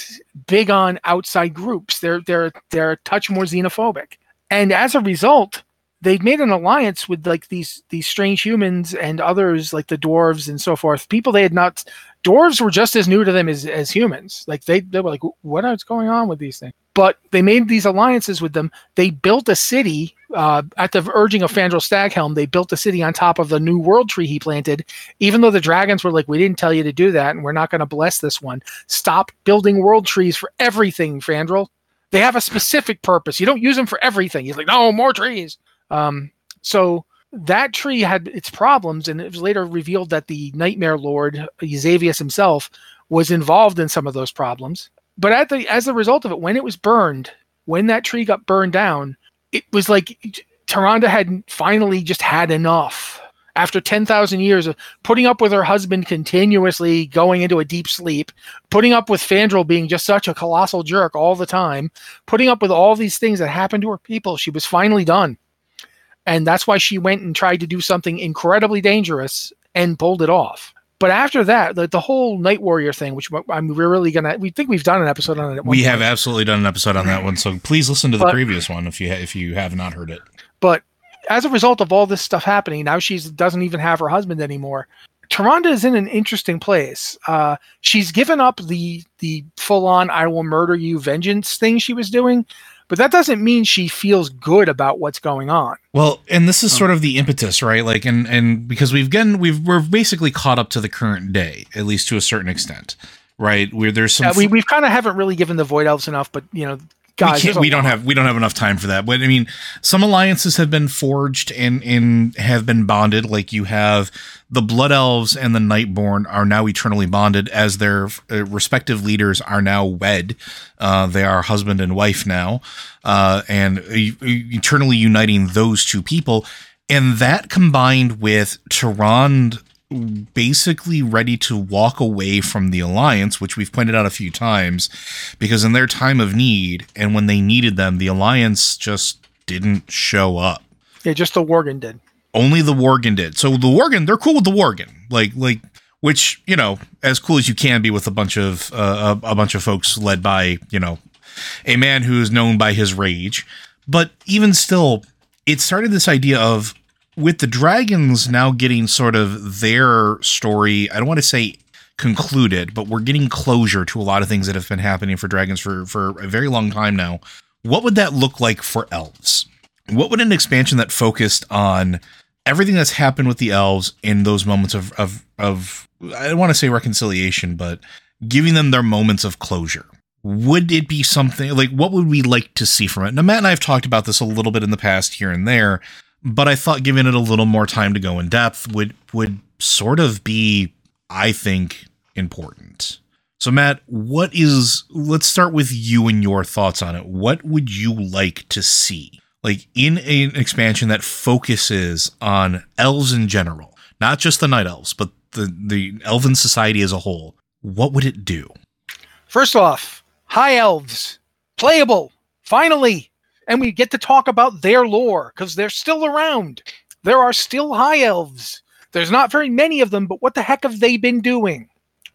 big on outside groups. They're they're they're a touch more xenophobic. And as a result, they've made an alliance with like these these strange humans and others like the dwarves and so forth. People they had not dwarves were just as new to them as, as humans. Like they, they were like, what is going on with these things? But they made these alliances with them. They built a city uh, at the urging of Fandral Staghelm. They built a city on top of the new world tree he planted. Even though the dragons were like, we didn't tell you to do that, and we're not going to bless this one. Stop building world trees for everything, Fandral. They have a specific purpose. You don't use them for everything. He's like, no, more trees. Um, so that tree had its problems, and it was later revealed that the Nightmare Lord, Xavius himself, was involved in some of those problems. But the as a result of it, when it was burned, when that tree got burned down, it was like Tyrande had finally just had enough. After 10,000 years of putting up with her husband continuously going into a deep sleep, putting up with Fandral being just such a colossal jerk all the time, putting up with all these things that happened to her people, she was finally done and that's why she went and tried to do something incredibly dangerous and pulled it off. But after that, the, the whole Night Warrior thing, which I'm really gonna, we think we've done an episode on it. We have point. absolutely done an episode on that one, so please listen to the But- previous one if you ha- if you have not heard it. But as a result of all this stuff happening, now she doesn't even have her husband anymore. Tyrande is in an interesting place. Uh, she's given up the the full on "I will murder you" vengeance thing she was doing, but that doesn't mean she feels good about what's going on. Well, and this is oh. sort of the impetus, right? Like, and and because we've gotten we've we're basically caught up to the current day, at least to a certain extent, right? Where there's some Yeah, we we kind of haven't really given the Void Elves enough, but you know, guys, we, there's can't, a we don't lot. have we don't have enough time for that. But I mean, some alliances have been forged and and have been bonded. Like you have the Blood Elves and the Nightborn are now eternally bonded, as their uh, respective leaders are now wed. Uh, they are husband and wife now, uh, and eternally uniting those two people. And that combined with Tyrande basically ready to walk away from the alliance, which we've pointed out a few times, because in their time of need and when they needed them, the alliance just didn't show up. Yeah, just the Worgen did. Only the Worgen did. So the Worgen, they're cool with the Worgen, like like which you know as cool as you can be with a bunch of uh, a, a bunch of folks led by you know a man who is known by his rage. But even still, it started this idea of with the dragons now getting sort of their story. I don't want to say concluded, but we're getting closure to a lot of things that have been happening for dragons for for a very long time now. What would that look like for elves? What would an expansion that focused on everything that's happened with the elves in those moments of of of I don't want to say reconciliation, but giving them their moments of closure. Would it be something like what would we like to see from it? Now, Matt and I have talked about this a little bit in the past here and there, but I thought giving it a little more time to go in depth would would sort of be, I think, important. So, Matt, what is? Let's start with you and your thoughts on it. What would you like to see, like in an expansion that focuses on elves in general, not just the night elves, but the the elven society as a whole? What would it do? First off, high elves, playable, finally. And we get to talk about their lore because they're still around. There are still high elves. There's not very many of them, but what the heck have they been doing?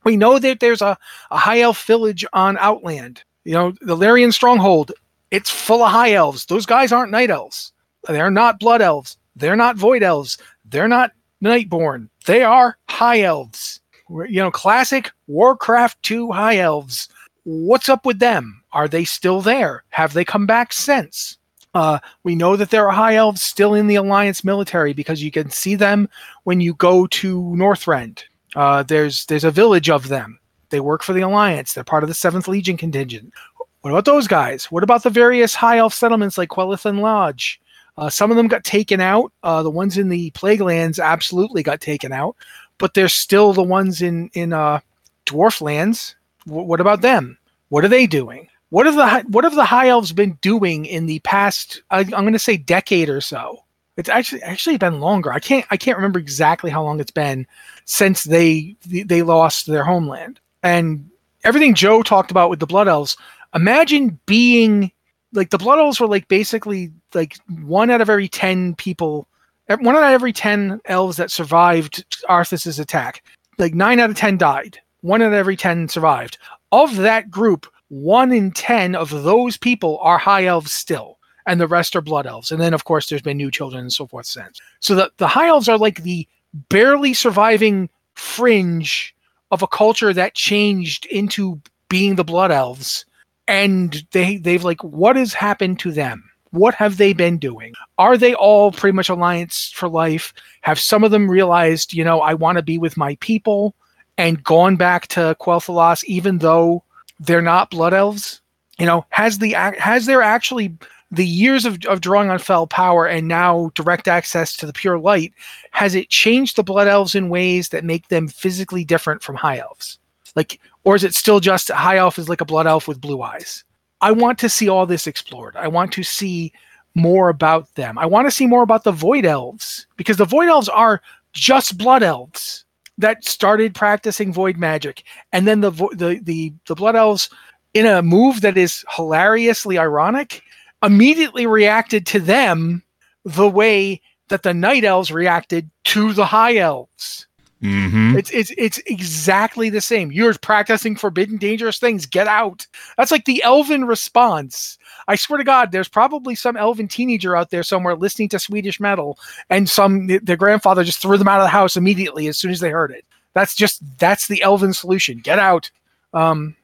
We know that there's a, a high elf village on Outland. You know, the Allerian stronghold, it's full of high elves. Those guys aren't night elves. They're not blood elves. They're not void elves. They're not nightborn. They are high elves. You know, classic Warcraft 2 high elves. What's up with them? Are they still there? Have they come back since? Uh, we know that there are high elves still in the Alliance military because you can see them when you go to Northrend. Uh, there's there's a village of them. They work for the Alliance. They're part of the Seventh Legion contingent. What about those guys? What about the various high elf settlements like Quel'Lithien Lodge? Uh, some of them got taken out. Uh, the ones in the Plague Lands absolutely got taken out, but there's still the ones in in uh, Dwarf Lands. W- what about them? What are they doing? What have the what have the High Elves been doing in the past? I, I'm going to say decade or so. It's actually actually been longer. I can't I can't remember exactly how long it's been since they they lost their homeland. And everything Joe talked about with the Blood Elves. Imagine being like the Blood Elves were like basically like one out of every ten people, one out of every ten elves that survived Arthas's attack. Like nine out of ten died. One out of every ten survived. Of that group, one in ten of those people are high elves still, and the rest are blood elves. And then, of course, there's been new children and so forth since. So the, the high elves are like the barely surviving fringe of a culture that changed into being the blood elves. And they they've like, what has happened to them? What have they been doing? Are they all pretty much alliance for life? Have some of them realized, you know, I want to be with my people and gone back to Quel'Thalas, even though they're not blood elves? You know, has the has there actually the years of, of drawing on fell power and now direct access to the pure light has it changed the blood elves in ways that make them physically different from high elves? Like or is it still just high elf is like a blood elf with blue eyes? I want to see all this explored. I want to see more about them. I want to see more about the void elves because the void elves are just blood elves that started practicing void magic and then the the the, the blood elves in a move that is hilariously ironic immediately reacted to them the way that the night elves reacted to the high elves. Mm-hmm. It's it's it's exactly the same. You're practicing forbidden dangerous things. Get out. That's like the elven response. I swear to God, there's probably some elven teenager out there somewhere listening to Swedish metal, and some their grandfather just threw them out of the house immediately as soon as they heard it. That's just that's the elven solution. Get out. Um,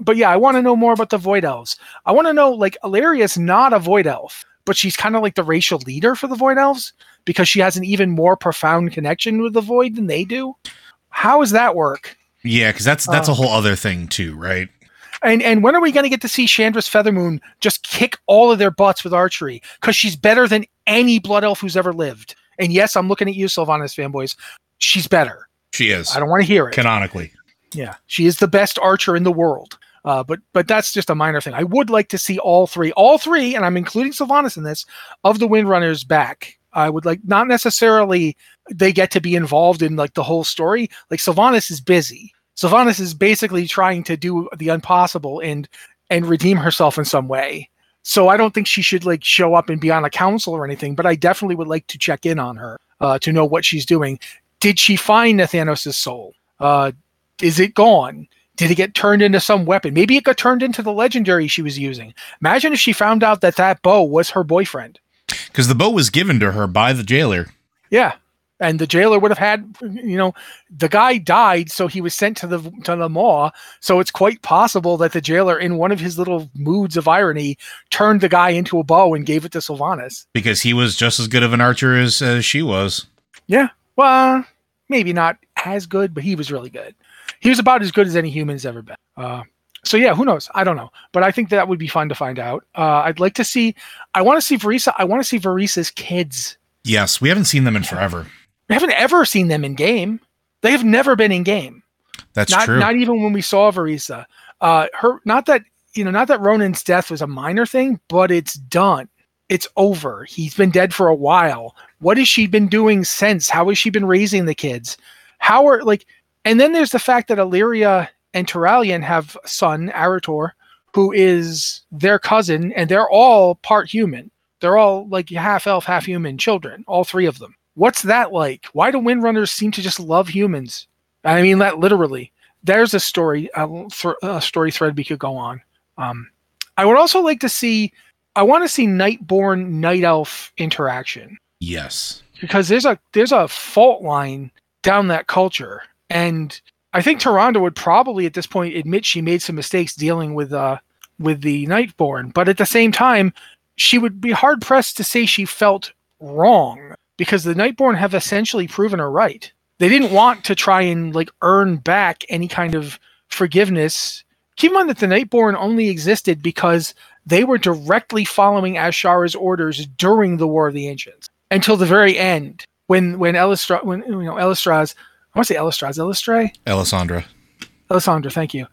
but yeah, I want to know more about the void elves. I want to know like Alleria's not a void elf, but she's kind of like the racial leader for the void elves because she has an even more profound connection with the void than they do. How does that work? Yeah, because that's that's Uh, a whole other thing too, right? And and when are we going to get to see Shandris Feathermoon just kick all of their butts with archery? Because she's better than any blood elf who's ever lived. And yes, I'm looking at you, Sylvanas fanboys. She's better. She is I don't want to hear it. canonically. Yeah, she is the best archer in the world. Uh, but but that's just a minor thing. I would like to see all three, all three, and I'm including Sylvanas in this, of the Windrunners back. I would like not necessarily they get to be involved in like the whole story. Like Sylvanas is busy. Sylvanas is basically trying to do the impossible and and redeem herself in some way. So I don't think she should like show up and be on a council or anything. But I definitely would like to check in on her uh, to know what she's doing. Did she find Nathanos' soul? Uh, is it gone? Did it get turned into some weapon? Maybe it got turned into the legendary she was using. Imagine if she found out that that bow was her boyfriend. Because the bow was given to her by the jailer. Yeah, and the jailer would have had, you know, the guy died, so he was sent to the to the maw. So it's quite possible that the jailer, in one of his little moods of irony, turned the guy into a bow and gave it to Sylvanas. because he was just as good of an archer as, as she was. Yeah, well, maybe not as good, but he was really good. He was about as good as any human's ever been. Uh, so yeah, who knows? I don't know, but I think that would be fun to find out. Uh, I'd like to see. I want to see Vereesa. I want to see Vereesa's kids. Yes, we haven't seen them in forever. We haven't ever seen them in game. They have never been in game. That's not true. not even when we saw Vereesa. Uh, her not that you know not that Rhonin's death was a minor thing, but it's done. It's over. He's been dead for a while. What has she been doing since? How has she been raising the kids? How are like? And then there's the fact that Alleria and Turalyon have a son, Arator, who is their cousin, and they're all part human. They're all like half elf, half human children, all three of them. What's that like? Why do Windrunners seem to just love humans? I mean that literally. There's a story, a, th- a story thread we could go on. Um, I would also like to see. I want to see Nightborn Night Elf interaction yes. because there's a there's a fault line down that culture, and I think Tyrande would probably at this point admit she made some mistakes dealing with uh with the Nightborn, but at the same time, she would be hard pressed to say she felt wrong because the Nightborn have essentially proven her right. They didn't want to try and like earn back any kind of forgiveness. Keep in mind that the Nightborn only existed because they were directly following Azshara's orders during the War of the Ancients until the very end when when Elistra when you know Elistraz want to say Elistraz Elistray Alessandra. Alessandra thank you.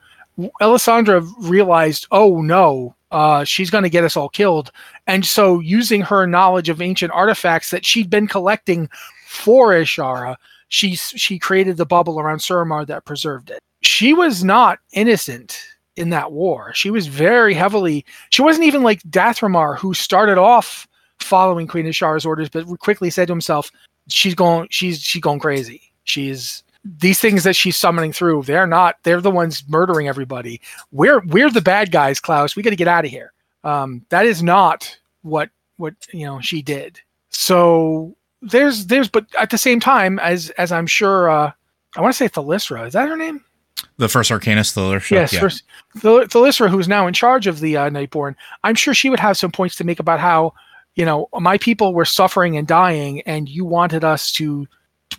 Alessandra realized oh no uh, she's going to get us all killed. And so using her knowledge of ancient artifacts that she'd been collecting for Azshara she she created the bubble around Suramar that preserved it. She was not innocent in that war. She was very heavily she wasn't even like Dath'Remar who started off following Queen Azshara's orders, but quickly said to himself, "She's going, she's she's going crazy. She's these things that she's summoning through. They're not. They're the ones murdering everybody. We're we're the bad guys, Klaus. We got to get out of here. Um, that is not what what you know she did. So there's there's, but at the same time, as as I'm sure, uh, I want to say Thalyssra. Is that her name? The first Arcanist show? Yes, Yeah. first, Thal- Thalyssra, who's now in charge of the uh, Nightborn, I'm sure she would have some points to make about how, you know, my people were suffering and dying, and you wanted us to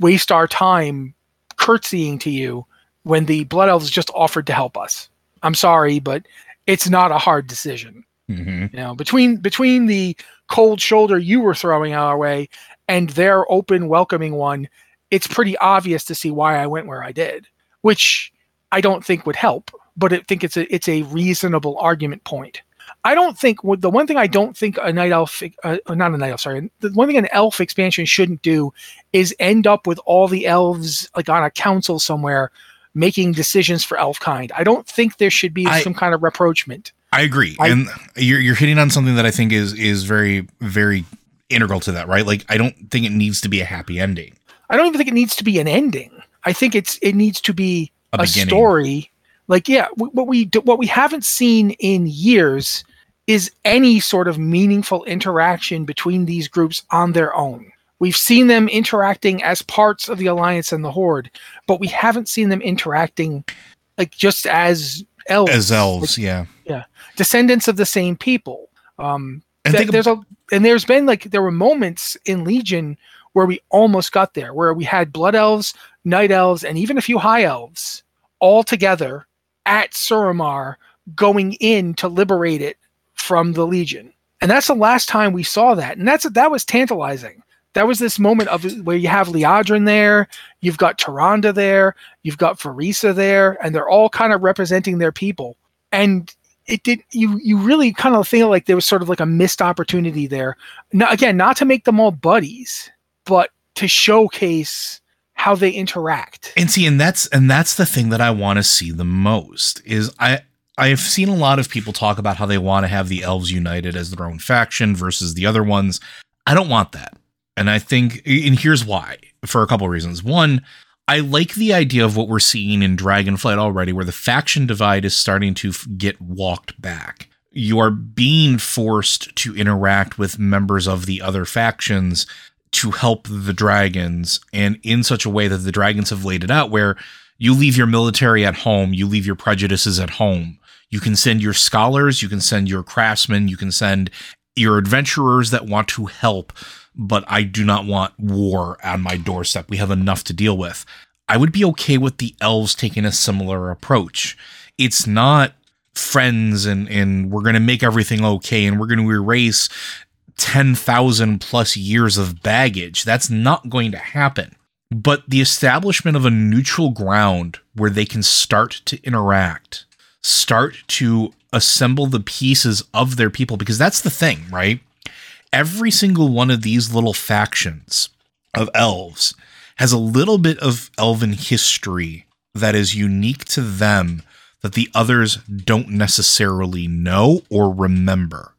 waste our time curtsying to you when the Blood Elves just offered to help us. I'm sorry, but it's not a hard decision. Mhm. You know, between between the cold shoulder you were throwing our way and their open, welcoming one, it's pretty obvious to see why I went where I did, which I don't think would help, but I think it's a it's a reasonable argument point. I don't think the one thing I don't think a night elf, uh, not a night elf, sorry, the one thing an elf expansion shouldn't do is end up with all the elves like on a council somewhere making decisions for elf kind. I don't think there should be I- some kind of reproachment. I agree, I- and you're you're hitting on something that I think is is very very integral to that, right? Like I don't think it needs to be a happy ending. I don't even think it needs to be an ending. I think it's it needs to be A a, story. Like yeah, what we do, what we haven't seen in years is any sort of meaningful interaction between these groups on their own. We've seen them interacting as parts of the Alliance and the Horde, but we haven't seen them interacting like just as elves. As elves, yeah. Yeah. descendants of the same people. Um, And th- there's a and there's been like there were moments in Legion where we almost got there, where we had blood elves, night elves, and even a few high elves all together at Suramar going in to liberate it from the Legion. And that's the last time we saw that. And that's that was tantalizing. That was this moment of where you have Liadrin there, you've got Tyrande there, you've got Vereesa there, and they're all kind of representing their people. And it did you you really kind of feel like there was sort of like a missed opportunity there. Now, again, not to make them all buddies, but to showcase how they interact. And see, and that's and that's the thing that I want to see the most is I I've seen a lot of people talk about how they want to have the elves united as their own faction versus the other ones. I don't want that. And I think and here's why for a couple of reasons. One, I like the idea of what we're seeing in Dragonflight already where the faction divide is starting to get walked back. You are being forced to interact with members of the other factions to help the dragons and in such a way that the dragons have laid it out where you leave your military at home, you leave your prejudices at home. You can send your scholars, you can send your craftsmen, you can send your adventurers that want to help, but I do not want war on my doorstep. We have enough to deal with. I would be okay with the elves taking a similar approach. It's not friends and and we're going to make everything okay and we're going to erase 10,000 plus years of baggage. That's not going to happen. But the establishment of a neutral ground where they can start to interact, start to assemble the pieces of their people, because that's the thing, right? Every single one of these little factions of elves has a little bit of elven history that is unique to them that the others don't necessarily know or remember.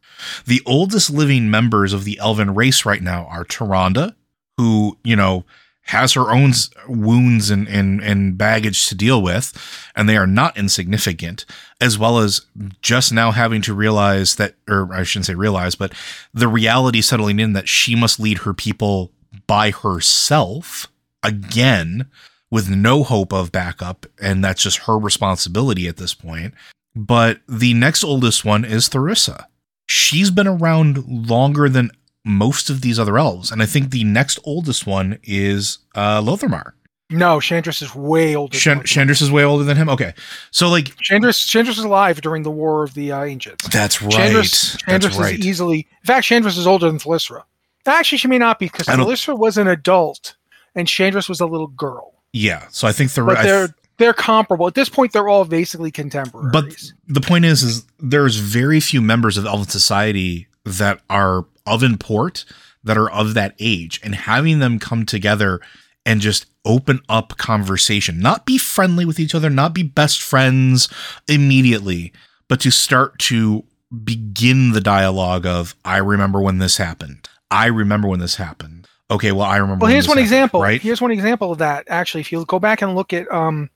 The oldest living members of the elven race right now are Tyrande, who, you know, has her own wounds and, and, and baggage to deal with, and they are not insignificant, as well as just now having to realize that, or I shouldn't say realize, but the reality settling in that she must lead her people by herself again with no hope of backup, and that's just her responsibility at this point. But the next oldest one is Tharissa. She's been around longer than most of these other elves, and I think the next oldest one is uh, Lor'themar. No, Shandris is way older. Shandris is way older than him. Okay, so like Shandris, Shandris is alive during the War of the uh, Ancients. that's right. Shandris, Shandris that's right. is easily. In fact, Shandris is older than Thalyssra. Actually, she may not be because I was an adult and Shandris was a little girl. yeah, so I think the But they're they're comparable at this point. They're all basically contemporaries. But the point is, is there's very few members of Elven society that are of import that are of that age, and having them come together and just open up conversation, not be friendly with each other, not be best friends immediately, but to start to begin the dialogue of, I remember when this happened. I remember when this happened. Okay, well, I remember. well, here's one happened, example. right? Here's one example of that. Actually, if you go back and look at um,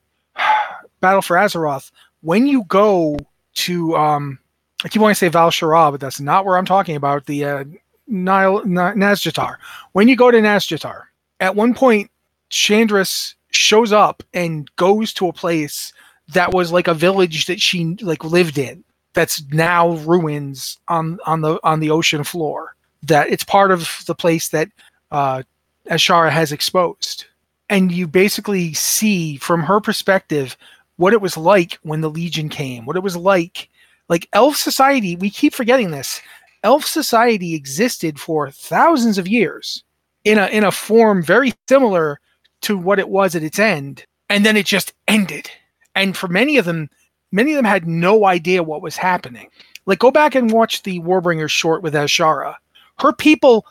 [sighs] Battle for Azeroth, when you go to um, I keep wanting to say Val but that's not where I'm talking about. The uh, Nile Na- Nazjatar. When you go to Nazjatar, at one point, Shandris shows up and goes to a place that was like a village that she like lived in. That's now ruins on on the on the ocean floor. That it's part of the place that uh, Azshara has exposed. And you basically see from her perspective what it was like when the Legion came, what it was like. Like Elf Society, we keep forgetting this. Elf Society existed for thousands of years in a in a form very similar to what it was at its end, and then it just ended. And for many of them, many of them had no idea what was happening. Like go back and watch the warbringer short with Azshara. Her people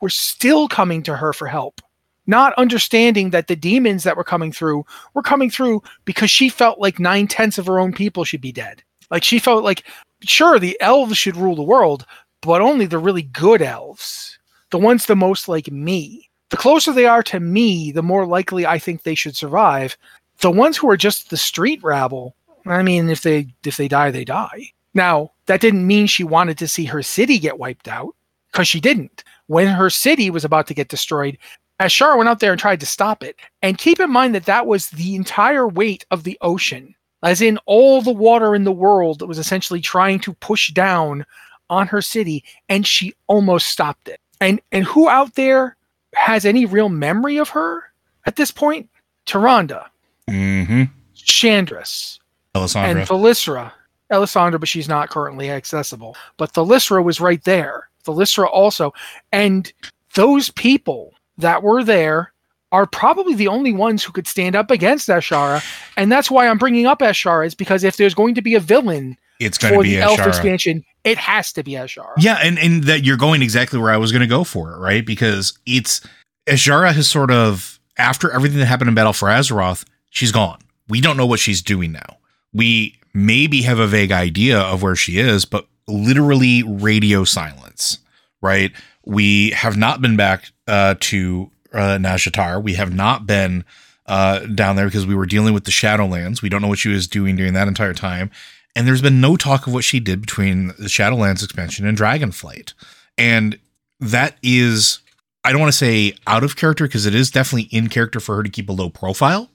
were still coming to her for help, not understanding that the demons that were coming through were coming through because she felt like nine tenths of her own people should be dead. Like she felt like, sure, the elves should rule the world, but only the really good elves, the ones the most like me. The closer they are to me, the more likely I think they should survive. The ones who are just the street rabble, I mean, if they if they die, they die. Now that didn't mean she wanted to see her city get wiped out because she didn't. when her city was about to get destroyed, Azshara went out there and tried to stop it. And keep in mind that that was the entire weight of the ocean, as in all the water in the world that was essentially trying to push down on her city, and she almost stopped it. And and who out there has any real memory of her at this point? Tyrande, Mm-hmm. Shandris, Alessandra. and Thalyssra. Alessandra, but she's not currently accessible. But Thalyssra was right there. Thalyssra also. And those people that were there are probably the only ones who could stand up against Azshara. And that's why I'm bringing up Azshara, is because if there's going to be a villain it's going to be the elf expansion, it has to be Azshara. Yeah, and and that you're going exactly where I was going to go for it, right? Because it's Azshara has sort of after everything that happened in Battle for Azeroth, she's gone. We don't know what she's doing now. We maybe have a vague idea of where she is, but literally radio silence, right? We have not been back uh, to uh, Nazjatar. We have not been uh, down there because we were dealing with the Shadowlands. We don't know what she was doing during that entire time. And there's been no talk of what she did between the Shadowlands expansion and Dragonflight. And that is, I don't want to say out of character because it is definitely in character for her to keep a low profile.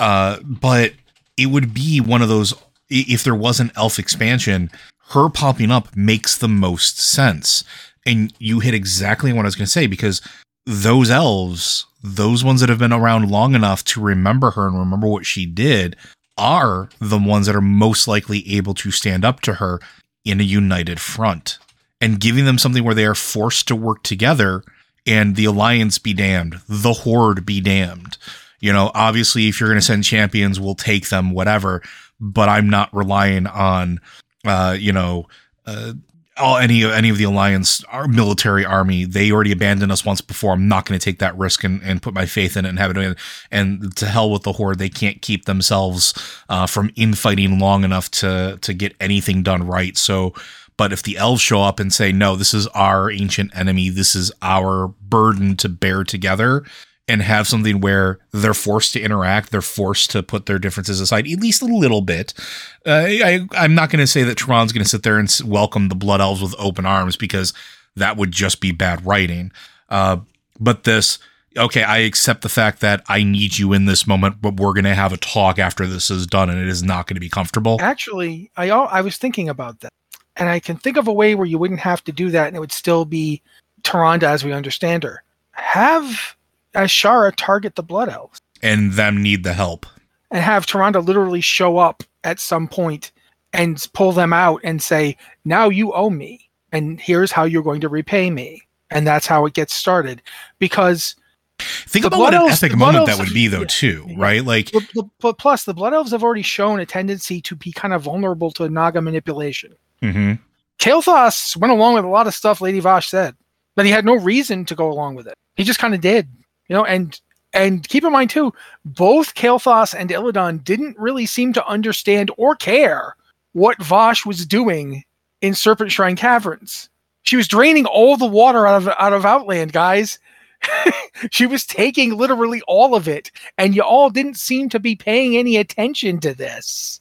Uh, but it would be one of those, if there was an elf expansion, her popping up makes the most sense. And you hit exactly what I was going to say because those elves, those ones that have been around long enough to remember her and remember what she did, are the ones that are most likely able to stand up to her in a united front and giving them something where they are forced to work together and the alliance be damned, the horde be damned. You know, obviously, if you're going to send champions, we'll take them, whatever. But I'm not relying on, uh, you know, uh, all any any of the alliance our military army they already abandoned us once before. I'm not going to take that risk and, and put my faith in it and have it and to hell with the horde. They can't keep themselves uh, from infighting long enough to to get anything done right. So but if the elves show up and say no this is our ancient enemy. This is our burden to bear together and have something where they're forced to interact, they're forced to put their differences aside, at least a little bit. Uh, I, I'm not going to say that Tron's going to sit there and welcome the Blood Elves with open arms because that would just be bad writing. Uh, but this, okay, I accept the fact that I need you in this moment, but we're going to have a talk after this is done, and it is not going to be comfortable. Actually, I I was thinking about that, and I can think of a way where you wouldn't have to do that, and it would still be Tyrande as we understand her. Have Azshara target the Blood Elves, And them need the help. and have Tyrande literally show up at some point and pull them out and say, "Now you owe me, and here's how you're going to repay me." And that's how it gets started, because Think about what an Elves- epic moment that would be, though, yeah. too, Yeah. right? Like, but, plus the Blood Elves have already shown a tendency to be kind of vulnerable to Naga manipulation. Mm-hmm. Kael'thas went along with a lot of stuff Lady Vashj said, but he had no reason to go along with it. He just kind of did, you know. And and keep in mind too, both Kael'thas and Illidan didn't really seem to understand or care what Vashj was doing in Serpentshrine Caverns. She was draining all the water out of out of Outland, guys. [laughs] she was taking literally all of it, and you all didn't seem to be paying any attention to this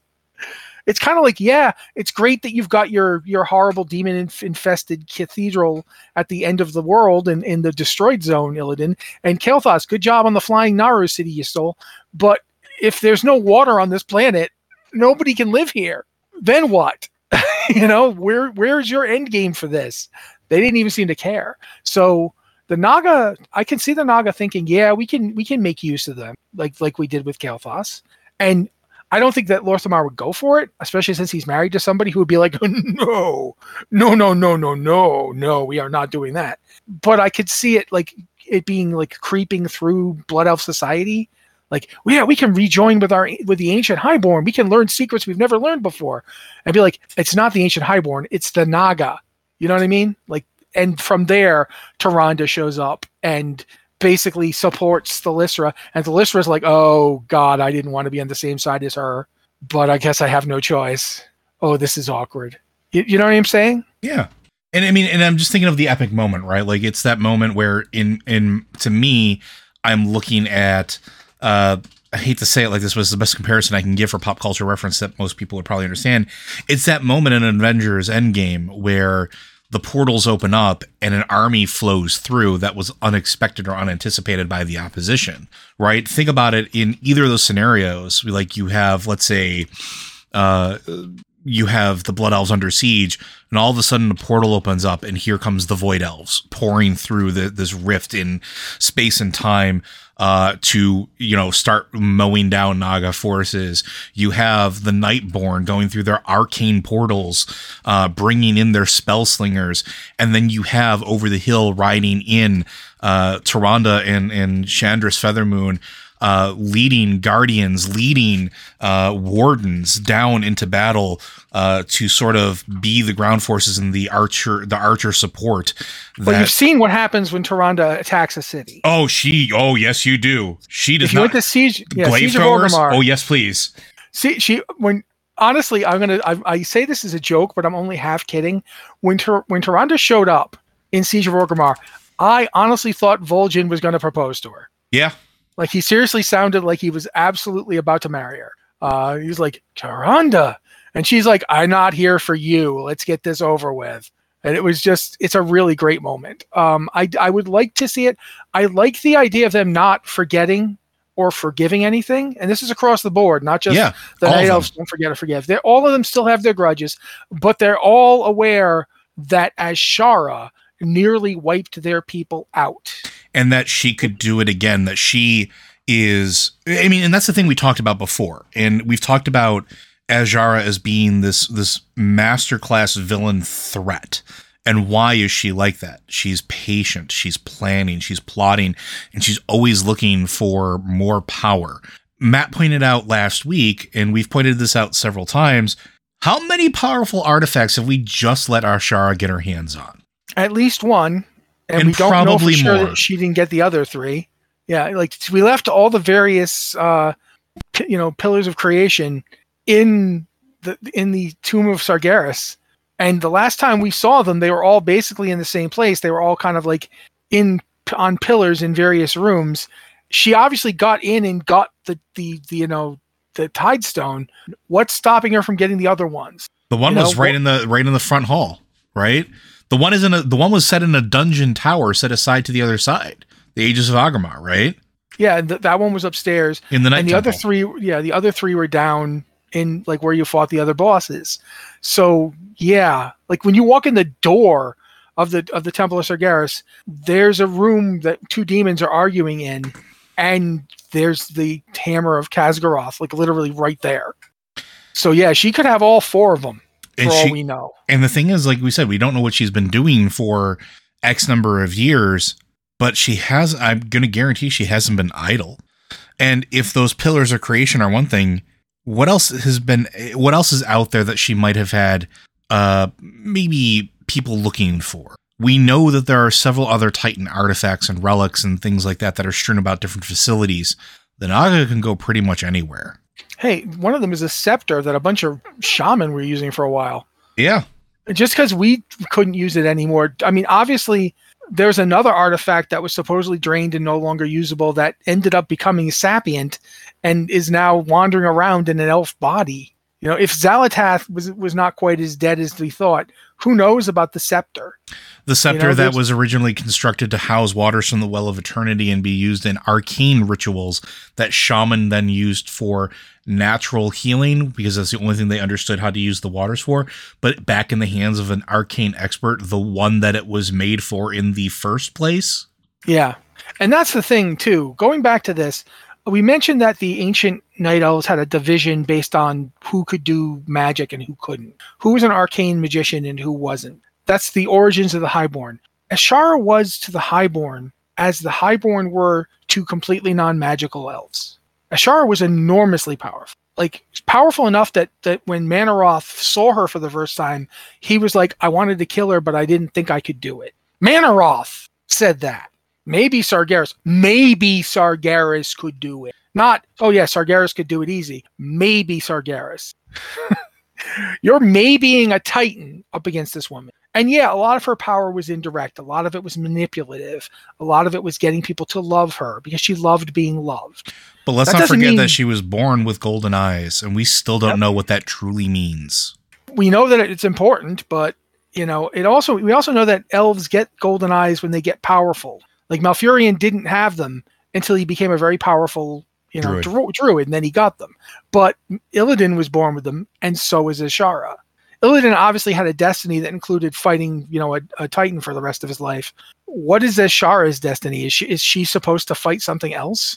it's kind of like yeah it's great that you've got your your horrible demon inf- infested cathedral at the end of the world and in the destroyed zone Illidan. And Kael'thas good job on the flying Naaru city you stole. But if there's no water on this planet nobody can live here. Then what? [laughs] You know where where's your end game for this? They didn't even seem to care. So the Naga I can see the Naga thinking yeah we can we can make use of them like like we did with Kael'thas and I don't think that Lor'themar would go for it, especially since he's married to somebody who would be like, [laughs] no, no, no, no, no, no, no, we are not doing that. But I could see it like it being like creeping through Blood Elf society. Like, well, yeah, we can rejoin with our with the ancient Highborn. We can learn secrets we've never learned before. And be like, it's not the ancient Highborn, it's the Naga. You know what I mean? Like, and from there, Tyrande shows up and basically supports Thalyssra, and Thalyssra's like, "Oh God, I didn't want to be on the same side as her, but I guess I have no choice. Oh, this is awkward." You, you know what I'm saying? Yeah. And I mean, and I'm just thinking of the epic moment, right? Like it's that moment where in in to me, I'm looking at uh I hate to say it like this, but it's the best comparison I can give for pop culture reference that most people would probably understand. It's that moment in Avengers Endgame where the portals open up and an army flows through that was unexpected or unanticipated by the opposition, right? Think about it in either of those scenarios. Like you have, let's say, uh, you have the blood elves under siege and all of a sudden a portal opens up and here comes the void elves pouring through the, this rift in space and time uh, to you know start mowing down naga forces. You have the nightborn going through their arcane portals uh, bringing in their spell slingers. And then you have over the hill riding in uh, Tyrande and and Shandris Feathermoon uh, leading guardians, leading uh, wardens down into battle uh, to sort of be the ground forces and the archer, the archer support. That, well, you've seen what happens when Tyrande attacks a city. Oh, she. Oh, yes, you do. She does if you not. went to siege, yeah, siege of Orgrimmar. Oh, yes, please. See, she when honestly, I'm gonna. I, I, say this as a joke, but I'm only half kidding. When Ter, when Tyrande showed up in Siege of Orgrimmar, I honestly thought Vol'jin was going to propose to her. Yeah, like he seriously sounded like he was absolutely about to marry her. Uh, he was like, Tyrande. And she's like, I'm not here for you. Let's get this over with. And it was just, it's a really great moment. Um, I, I would like to see it. I like the idea of them not forgetting or forgiving anything. And this is across the board, not just yeah, the night elves don't forget or forgive. They're, all of them still have their grudges, but they're all aware that Azshara nearly wiped their people out and that she could do it again that she is i mean and that's the thing we talked about before. And we've talked about Azshara as being this this masterclass villain threat. And why is she like that? She's patient. She's planning. She's plotting. And she's always looking for more power. Matt pointed out last week and we've pointed this out several times how many powerful artifacts have we just let Azshara get her hands on? At least one, and, and we don't know for sure more. that she didn't get the other three. Yeah, like we left all the various, uh, p- you know, pillars of creation in the in the tomb of Sargeras, and the last time we saw them, they were all basically in the same place. They were all kind of like in on pillars in various rooms. She obviously got in and got the the, the you know the tide stone. What's stopping her from getting the other ones? The one you was know, right in the right in the front hall, right? The one is in a the one was set in a dungeon tower set aside to the other side. The Aegis of Aggramar, right? Yeah, th- that one was upstairs. In the night. And the temple. other three, yeah, the other three were down in like where you fought the other bosses. So yeah, like when you walk in the door of the of the Temple of Sargeras, there's a room that two demons are arguing in, and there's the hammer of Khaz'goroth, like literally right there. So yeah, she could have all four of them and for she, all we know. And the thing is, like we said, we don't know what she's been doing for X number of years, but she has, I'm going to guarantee she hasn't been idle. And if those pillars of creation are one thing, what else has been, what else is out there that she might have had, uh, maybe people looking for? We know that there are several other Titan artifacts and relics and things like that that are strewn about different facilities. The Naga can go pretty much anywhere. Hey, one of them is a scepter that a bunch of shaman were using for a while. Yeah. Just because we couldn't use it anymore. I mean, obviously, there's another artifact that was supposedly drained and no longer usable that ended up becoming sapient and is now wandering around in an elf body. You know, if Xal'atath was was not quite as dead as we thought, who knows about the scepter? The scepter you know, that was originally constructed to house waters from the Well of Eternity and be used in arcane rituals that shaman then used for natural healing because that's the only thing they understood how to use the waters for. But back in the hands of an arcane expert, the one that it was made for in the first place. Yeah. And that's the thing, too. Going back to this, we mentioned that the ancient night elves had a division based on who could do magic and who couldn't, who was an arcane magician and who wasn't. That's the origins of the highborn. Azshara was to the highborn as the highborn were to completely non-magical elves. Azshara was enormously powerful. Like powerful enough that that when Mannoroth saw her for the first time, he was like, I wanted to kill her, but I didn't think I could do it. Mannoroth said that. Maybe Sargeras, maybe Sargeras could do it. Not, oh yeah, Sargeras could do it easy. Maybe Sargeras. [laughs] You're maybeing a Titan up against this woman. And yeah, a lot of her power was indirect. A lot of it was manipulative. A lot of it was getting people to love her because she loved being loved. But let's that not forget mean, that she was born with golden eyes, and we still don't yep. know what that truly means. We know that it's important, but You know, it also we also know that elves get golden eyes when they get powerful. Like Malfurion didn't have them until he became a very powerful, you know, Druid. druid, and then he got them. But Illidan was born with them, and so was Azshara. Illidan obviously had a destiny that included fighting, you know, a, a Titan for the rest of his life. What is Azshara's destiny? Is she is she supposed to fight something else?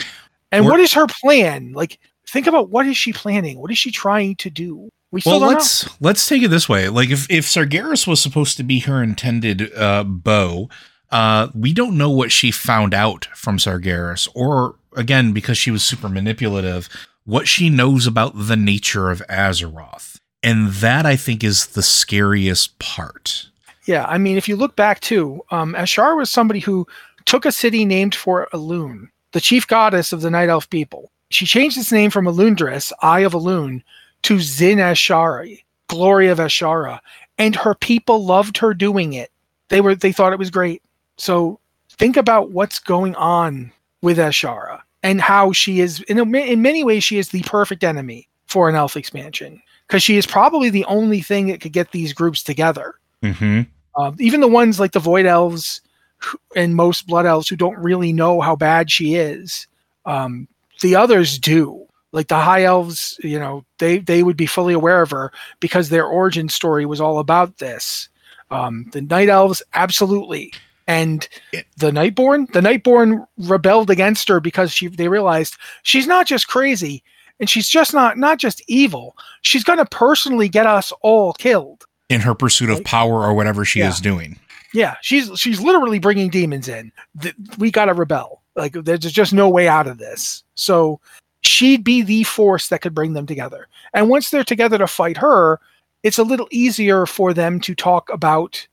And what is her plan? Like, think about what is she planning? What is she trying to do? We still Well, don't know. let's let's take it this way. Like if if Sargeras was supposed to be her intended uh, bow, uh, we don't know what she found out from Sargeras, or again because she was super manipulative, what she knows about the nature of Azeroth, and that I think is the scariest part. Yeah, I mean, if you look back too, um, Ashar was somebody who took a city named for Elune, the chief goddess of the Night Elf people. She changed its name from Elundris, Eye of Elune, to Zin-Azshari, Glory of Azshara, and her people loved her doing it. They were they thought it was great. So think about what's going on with Azshara and how she is in a, in many ways she is the perfect enemy for an elf expansion because she is probably the only thing that could get these groups together. Mm-hmm. Uh, even the ones like the Void Elves and most Blood Elves who don't really know how bad she is, um, the others do. Like the High Elves, you know, they they would be fully aware of her because their origin story was all about this. Um, the Night Elves, absolutely, and the Nightborne, the Nightborne rebelled against her because she they realized she's not just crazy and she's just not not just evil. She's going to personally get us all killed. In her pursuit of power or whatever she Yeah. is doing. Yeah, she's she's literally bringing demons in. We got to rebel. Like there's just no way out of this. So she'd be the force that could bring them together. And once they're together to fight her, it's a little easier for them to talk about.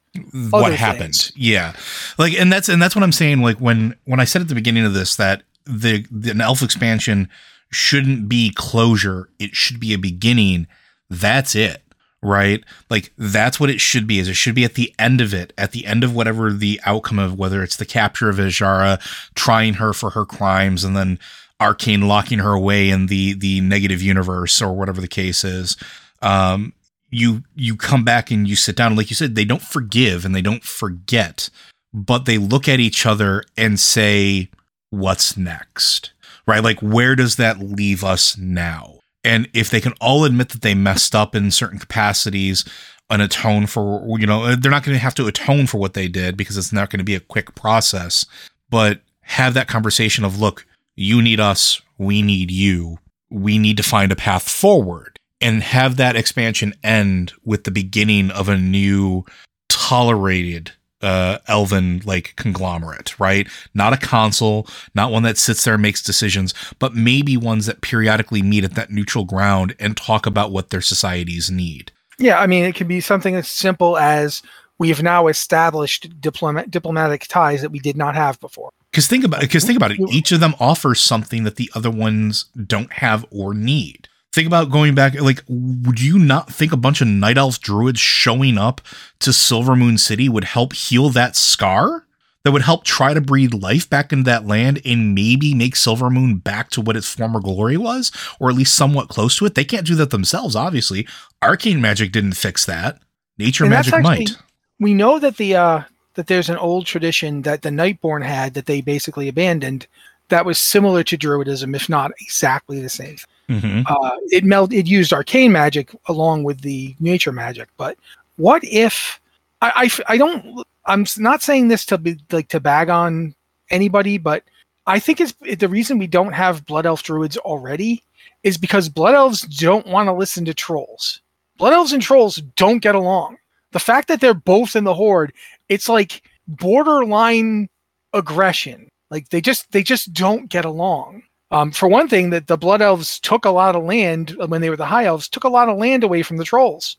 What happened. things. yeah. Like and that's and that's what i'm saying like when when i said at the beginning of this that the, the an elf expansion shouldn't be closure it should be a beginning that's it right? Like that's what it should be is it should be at the end of it at the end of whatever the outcome of whether it's the capture of Azshara trying her for her crimes and then arcane locking her away in the the negative universe or whatever the case is. Um you you come back and you sit down. And like you said they don't forgive and they don't forget but they look at each other and say what's next? Right? Like where does that leave us now? And if they can all admit that they messed up in certain capacities and atone for you know they're not going to have to atone for what they did because it's not going to be a quick process but have that conversation of look you need us we need you. We need to find a path forward and have that expansion end with the beginning of a new tolerated uh elven like conglomerate right? Not a console not one that sits there and makes decisions but maybe ones that periodically meet at that neutral ground and talk about what their societies need. Yeah, I mean, it could be something as simple as we have now established diplomat, diplomatic ties that we did not have before. because think about because think about it. Each of them offers something that the other ones don't have or need think about going back like would you not think a bunch of night elf druids showing up to Silvermoon City would help heal that scar? That would help try to breathe life back into that land and maybe make silver moon back to what its former glory was or at least somewhat close to it? They can't do that themselves obviously. Arcane magic didn't fix that. Nature And magic actually- might. We know that the uh, that there's an old tradition that the Nightborne had that they basically abandoned that was similar to Druidism, if not exactly the same. Hmm uh, it meld it used arcane magic along with the nature magic but what if I? I don't i'm not saying this to be like to bag on anybody but i think it's it, the reason we don't have blood elf druids already is because blood elves don't want to listen to trolls. Blood elves and trolls don't get along. The fact that they're both in the horde it's like borderline aggression. Like they just they just don't get along um, for one thing, that the Blood Elves took a lot of land uh, when they were the High Elves, took a lot of land away from the Trolls.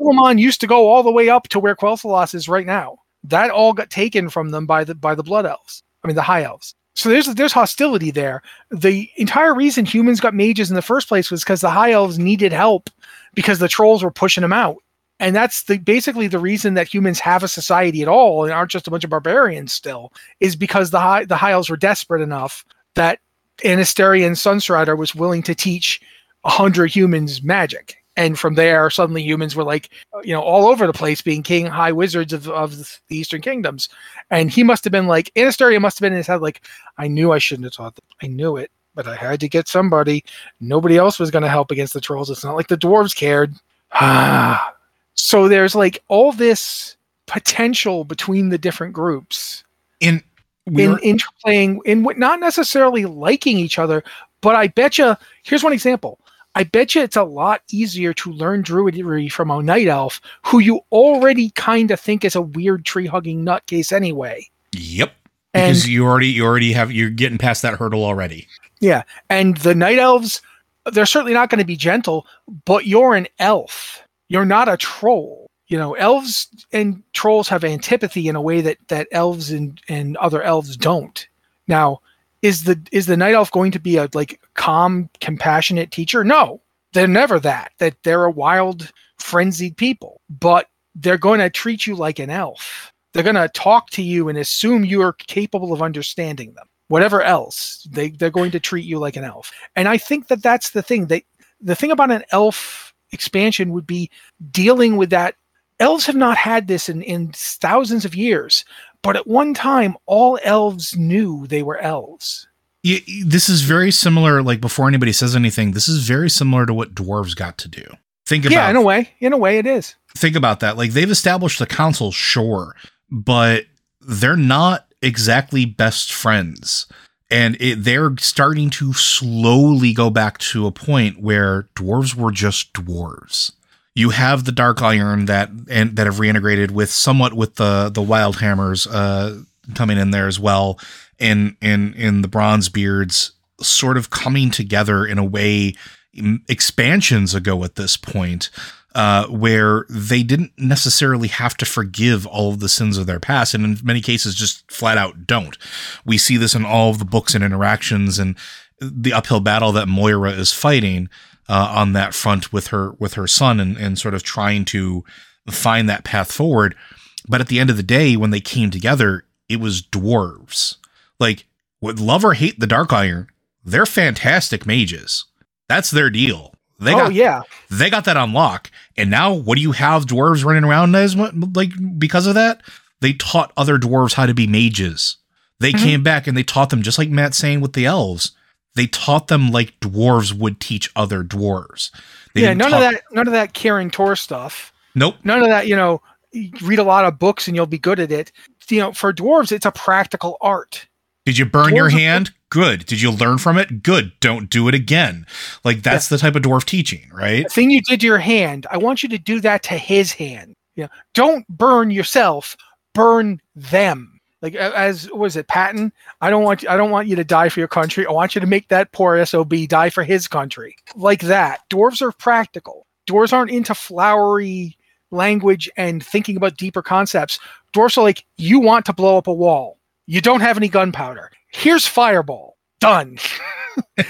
Zul'Aman used to go all the way up to where Quel'Thalas is right now. That all got taken from them by the by the Blood Elves. I mean, the High Elves. So there's there's hostility there. The entire reason humans got mages in the first place was because the High Elves needed help because the Trolls were pushing them out. And that's the basically the reason that humans have a society at all and aren't just a bunch of barbarians still is because the high the high elves were desperate enough that Anasterian Sunstrider was willing to teach a hundred humans magic, and from there suddenly humans were like you know all over the place being king high wizards of, of the eastern kingdoms. And he must have been like Anasterian must have been in his head like i knew i shouldn't have taught them. I knew it but i had to get somebody. Nobody else was going to help against the trolls. It's not like the dwarves cared. [sighs] So there's like all this potential between the different groups. In in we're, interplaying in what not necessarily liking each other but i bet you here's one example. I bet you it's a lot easier to learn druidry from a night elf who you already kind of think is a weird tree hugging nutcase anyway. Yep. and Because you already you already have you're getting past that hurdle already. yeah. And the night elves they're certainly not going to be gentle but you're an elf. You're not a troll you know elves and trolls have antipathy in a way that that elves and and other elves don't. Now is the is the night elf going to be a like calm compassionate teacher? No they're never that that they're a wild frenzied people. But they're going to treat you like an elf. They're going to talk to you and assume you are capable of understanding them. Whatever else they they're going to treat you like an elf. And i think that that's the thing. They the thing about an elf expansion would be dealing with that elves have not had this in, in thousands of years but at one time all elves knew they were elves Y- y- this is very similar. Like before anybody says anything, this is very similar to what dwarves got to do. Think about yeah in a way in a way it is think about that. Like they've established the council, sure, but they're not exactly best friends. And it, they're starting to slowly go back to a point where dwarves were just dwarves. You have the dark iron that and that have reintegrated with somewhat with the the Wildhammers uh, coming in there as well, and in in the Bronzebeards sort of coming together in a way expansions ago at this point uh, where they didn't necessarily have to forgive all of the sins of their past, and in many cases, just flat out don't. We see this in all of the books and interactions, and the uphill battle that Moira is fighting uh, on that front with her with her son, and, and sort of trying to find that path forward. But at the end of the day, when they came together, it was dwarves. Like, would love or hate the Dark Iron, they're fantastic mages. That's their deal. They oh got yeah they got that on lock. And now what do you have dwarves running around as like because of that? They taught other dwarves how to be mages. They Mhm. came back and they taught them just like Matt saying with the elves. They taught them like dwarves would teach other dwarves. They yeah none talk- of that none of that Kirin Tor stuff Nope. none of that you know you read a lot of books and you'll be good at it you know for dwarves it's a practical art Did you burn your Dwarves are- hand? Good. Did you learn from it? Good. Don't do it again. Like that's the type of dwarf teaching, right? the thing you did to your hand i want you to do that to his hand you know don't burn yourself burn them like as was it patton? I don't want i don't want you to die for your country. I want you to make that poor sob die for his country. Like that. Dwarves are practical. Dwarves aren't into flowery language and thinking about deeper concepts. Dwarves are like you want to blow up a wall. You don't have any gunpowder. Here's fireball. Done. [laughs]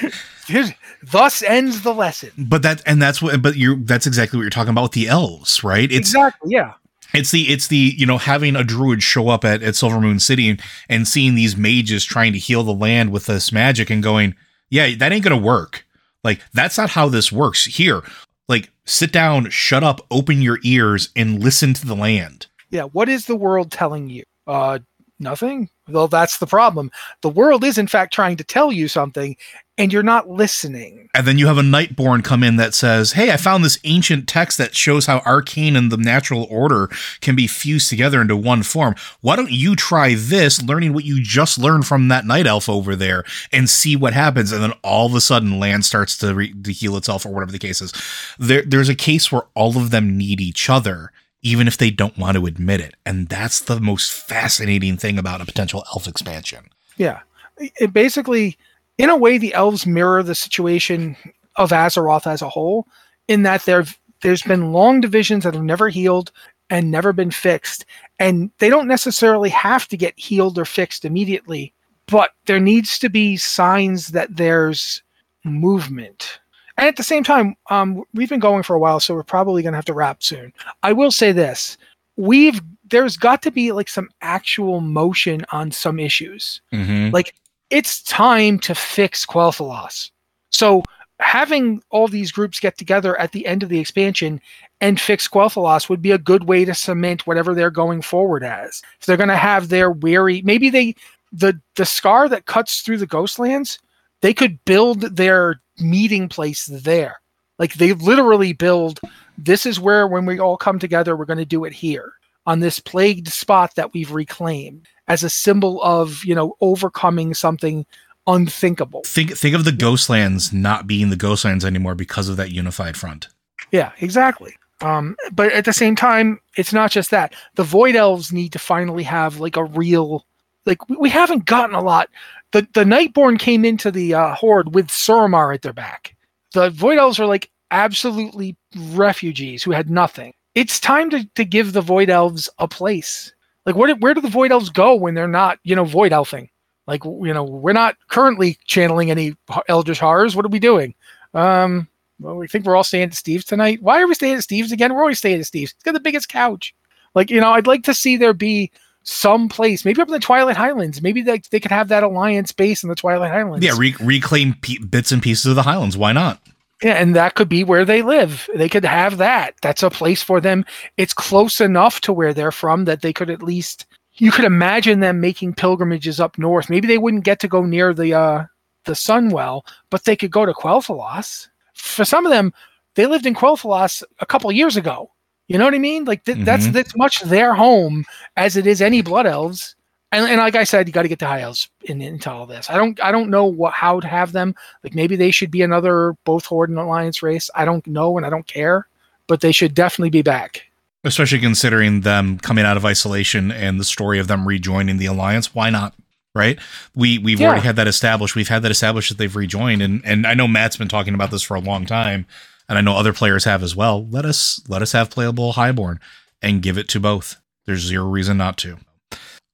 Here's- thus ends the lesson. But that and that's what but you're that's exactly what you're talking about with the elves, right? It's exactly yeah It's the it's the you know having a druid show up at, at Silvermoon City and, and seeing these mages trying to heal the land with this magic and going, yeah, that ain't gonna work. Like that's not how this works. Here, like sit down, shut up, open your ears, and listen to the land. Yeah, what is the world telling you? Uh nothing. Well, that's the problem. The world is in fact trying to tell you something and you're not listening. And then you have a Nightborne come in that says, Hey, I found this ancient text that shows how arcane and the natural order can be fused together into one form. Why don't you try this, learning what you just learned from that night elf over there, and see what happens? And then all of a sudden, land starts to, re- to heal itself, or whatever the case is. There, there's a case where all of them need each other, even if they don't want to admit it. And that's the most fascinating thing about a potential elf expansion. Yeah. It basically in a way the elves mirror the situation of Azeroth as a whole in that there there's been long divisions that have never healed and never been fixed and they don't necessarily have to get healed or fixed immediately but there needs to be signs that there's movement and at the same time um, we've been going for a while so we're probably going to have to wrap soon i will say this we've there's got to be like some actual motion on some issues Mm-hmm. like it's time to fix Quel'Thalas. So having all these groups get together at the end of the expansion and fix Quel'Thalas would be a good way to cement whatever they're going forward as. If they're going to have their weary, maybe they the the scar that cuts through the Ghostlands, they could build their meeting place there. Like they literally build. This is where when we all come together, we're going to do it here on this plagued spot that we've reclaimed as a symbol of you know overcoming something unthinkable. Think think of the Ghostlands not being the Ghostlands anymore because of that unified front. Yeah, exactly. Um, but at the same time, it's not just that. The Void Elves need to finally have like a real, like we, we haven't gotten a lot. The the Nightborne came into the uh, Horde with Suramar at their back. The Void Elves are like absolutely refugees who had nothing. It's time to, to give the Void Elves a place. Like where where do the Void Elves go when they're not you know Void Elfing? Like you know we're not currently channeling any Eldritch horrors. What are we doing? Um, well, we think we're all staying at Steve's tonight. Why are we staying at Steve's again? We're always staying at Steve's. It's got the biggest couch. Like, you know, I'd like to see there be some place, maybe up in the Twilight Highlands. Maybe they, they could have that alliance base in the Twilight Highlands. Yeah, re- reclaim p- bits and pieces of the Highlands. Why not? Yeah, and that could be where they live. They could have that. That's a place for them. It's close enough to where they're from that they could at least you could imagine them making pilgrimages up north. Maybe they wouldn't get to go near the uh the Sunwell, but they could go to Quel'Thalas for some of them, they lived in Quel'Thalas a couple years ago. You know what I mean? Like th- mm-hmm. that's that's much their home as it is any Blood Elves. And, and like I said, you got to get the High Elves in, into all this. I don't I don't know what how to have them. Like maybe they should be another both Horde and Alliance race. I don't know and I don't care, but they should definitely be back. Especially considering them coming out of isolation and the story of them rejoining the Alliance. Why not? right? We we've yeah. already had that established. We've had that established that they've rejoined, and and I know Matt's been talking about this for a long time, and I know other players have as well. Let us let us have playable Highborne and give it to both. There's zero reason not to.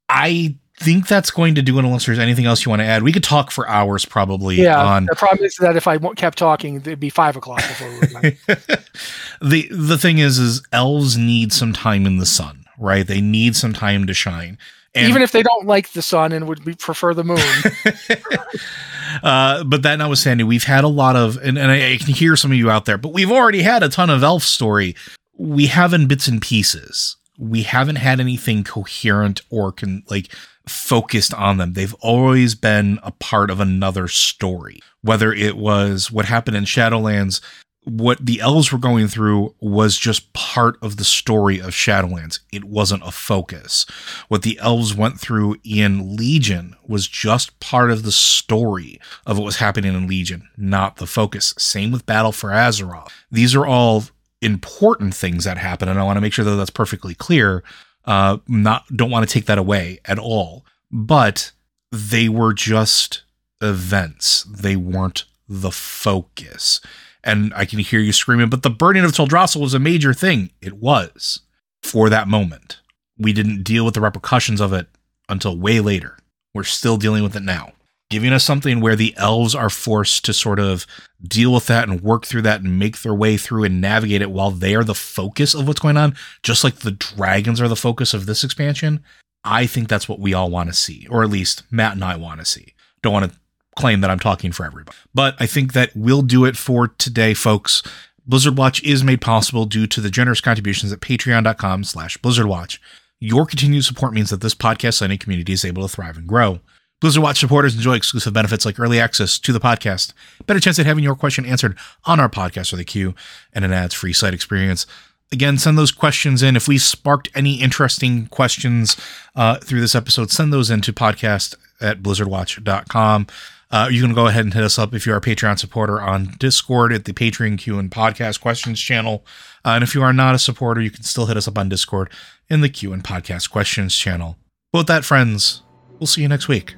I think that's going to do it unless there's anything else you want to add. We could talk for hours probably. Yeah. On, the problem is that if I kept talking, it'd be five o'clock before we [laughs] the the thing is, is elves need some time in the sun, right? They need some time to shine. And Even if they don't like the sun and would be, prefer the moon. [laughs] uh, but that notwithstanding, we've had a lot of, and, and I, I, can hear some of you out there, but we've already had a ton of elf story. We have in bits and pieces. We haven't had anything coherent or can like focused on them. They've always been a part of another story. Whether it was what happened in Shadowlands what the elves were going through was just part of the story of Shadowlands. It wasn't a focus. What the elves went through in Legion was just part of the story of what was happening in Legion, not the focus. Same with Battle for Azeroth. These are all important things that happen, and I want to make sure that that's perfectly clear. Uh, not don't want to take that away at all, but they were just events. They weren't the focus and I can hear you screaming, but the burning of Teldrassil was a major thing. It was for that moment. We didn't deal with the repercussions of it until way later. We're still dealing with it now. Giving us something where the elves are forced to sort of deal with that and work through that and make their way through and navigate it while they are the focus of what's going on, just like the dragons are the focus of this expansion. I think that's what we all want to see, or at least Matt and I want to see. Don't want to claim that I'm talking for everybody. But I think that will do it for today, folks. Blizzard Watch is made possible due to the generous contributions at patreon.com slash blizzardwatch. Your continued support means that this podcast and community is able to thrive and grow. Blizzard Watch supporters enjoy exclusive benefits like early access to the podcast, better chance at having your question answered on our podcast or the queue, and an ads-free site experience. Again, send those questions in. If we sparked any interesting questions uh, through this episode, send those in to podcast at blizzardwatch.com. Uh, you can go ahead and hit us up if you're a Patreon supporter on Discord at the Patreon Q and Podcast Questions channel. Uh, and if you are not a supporter, you can still hit us up on Discord in the Q and Podcast Questions channel. But with that, friends, we'll see you next week.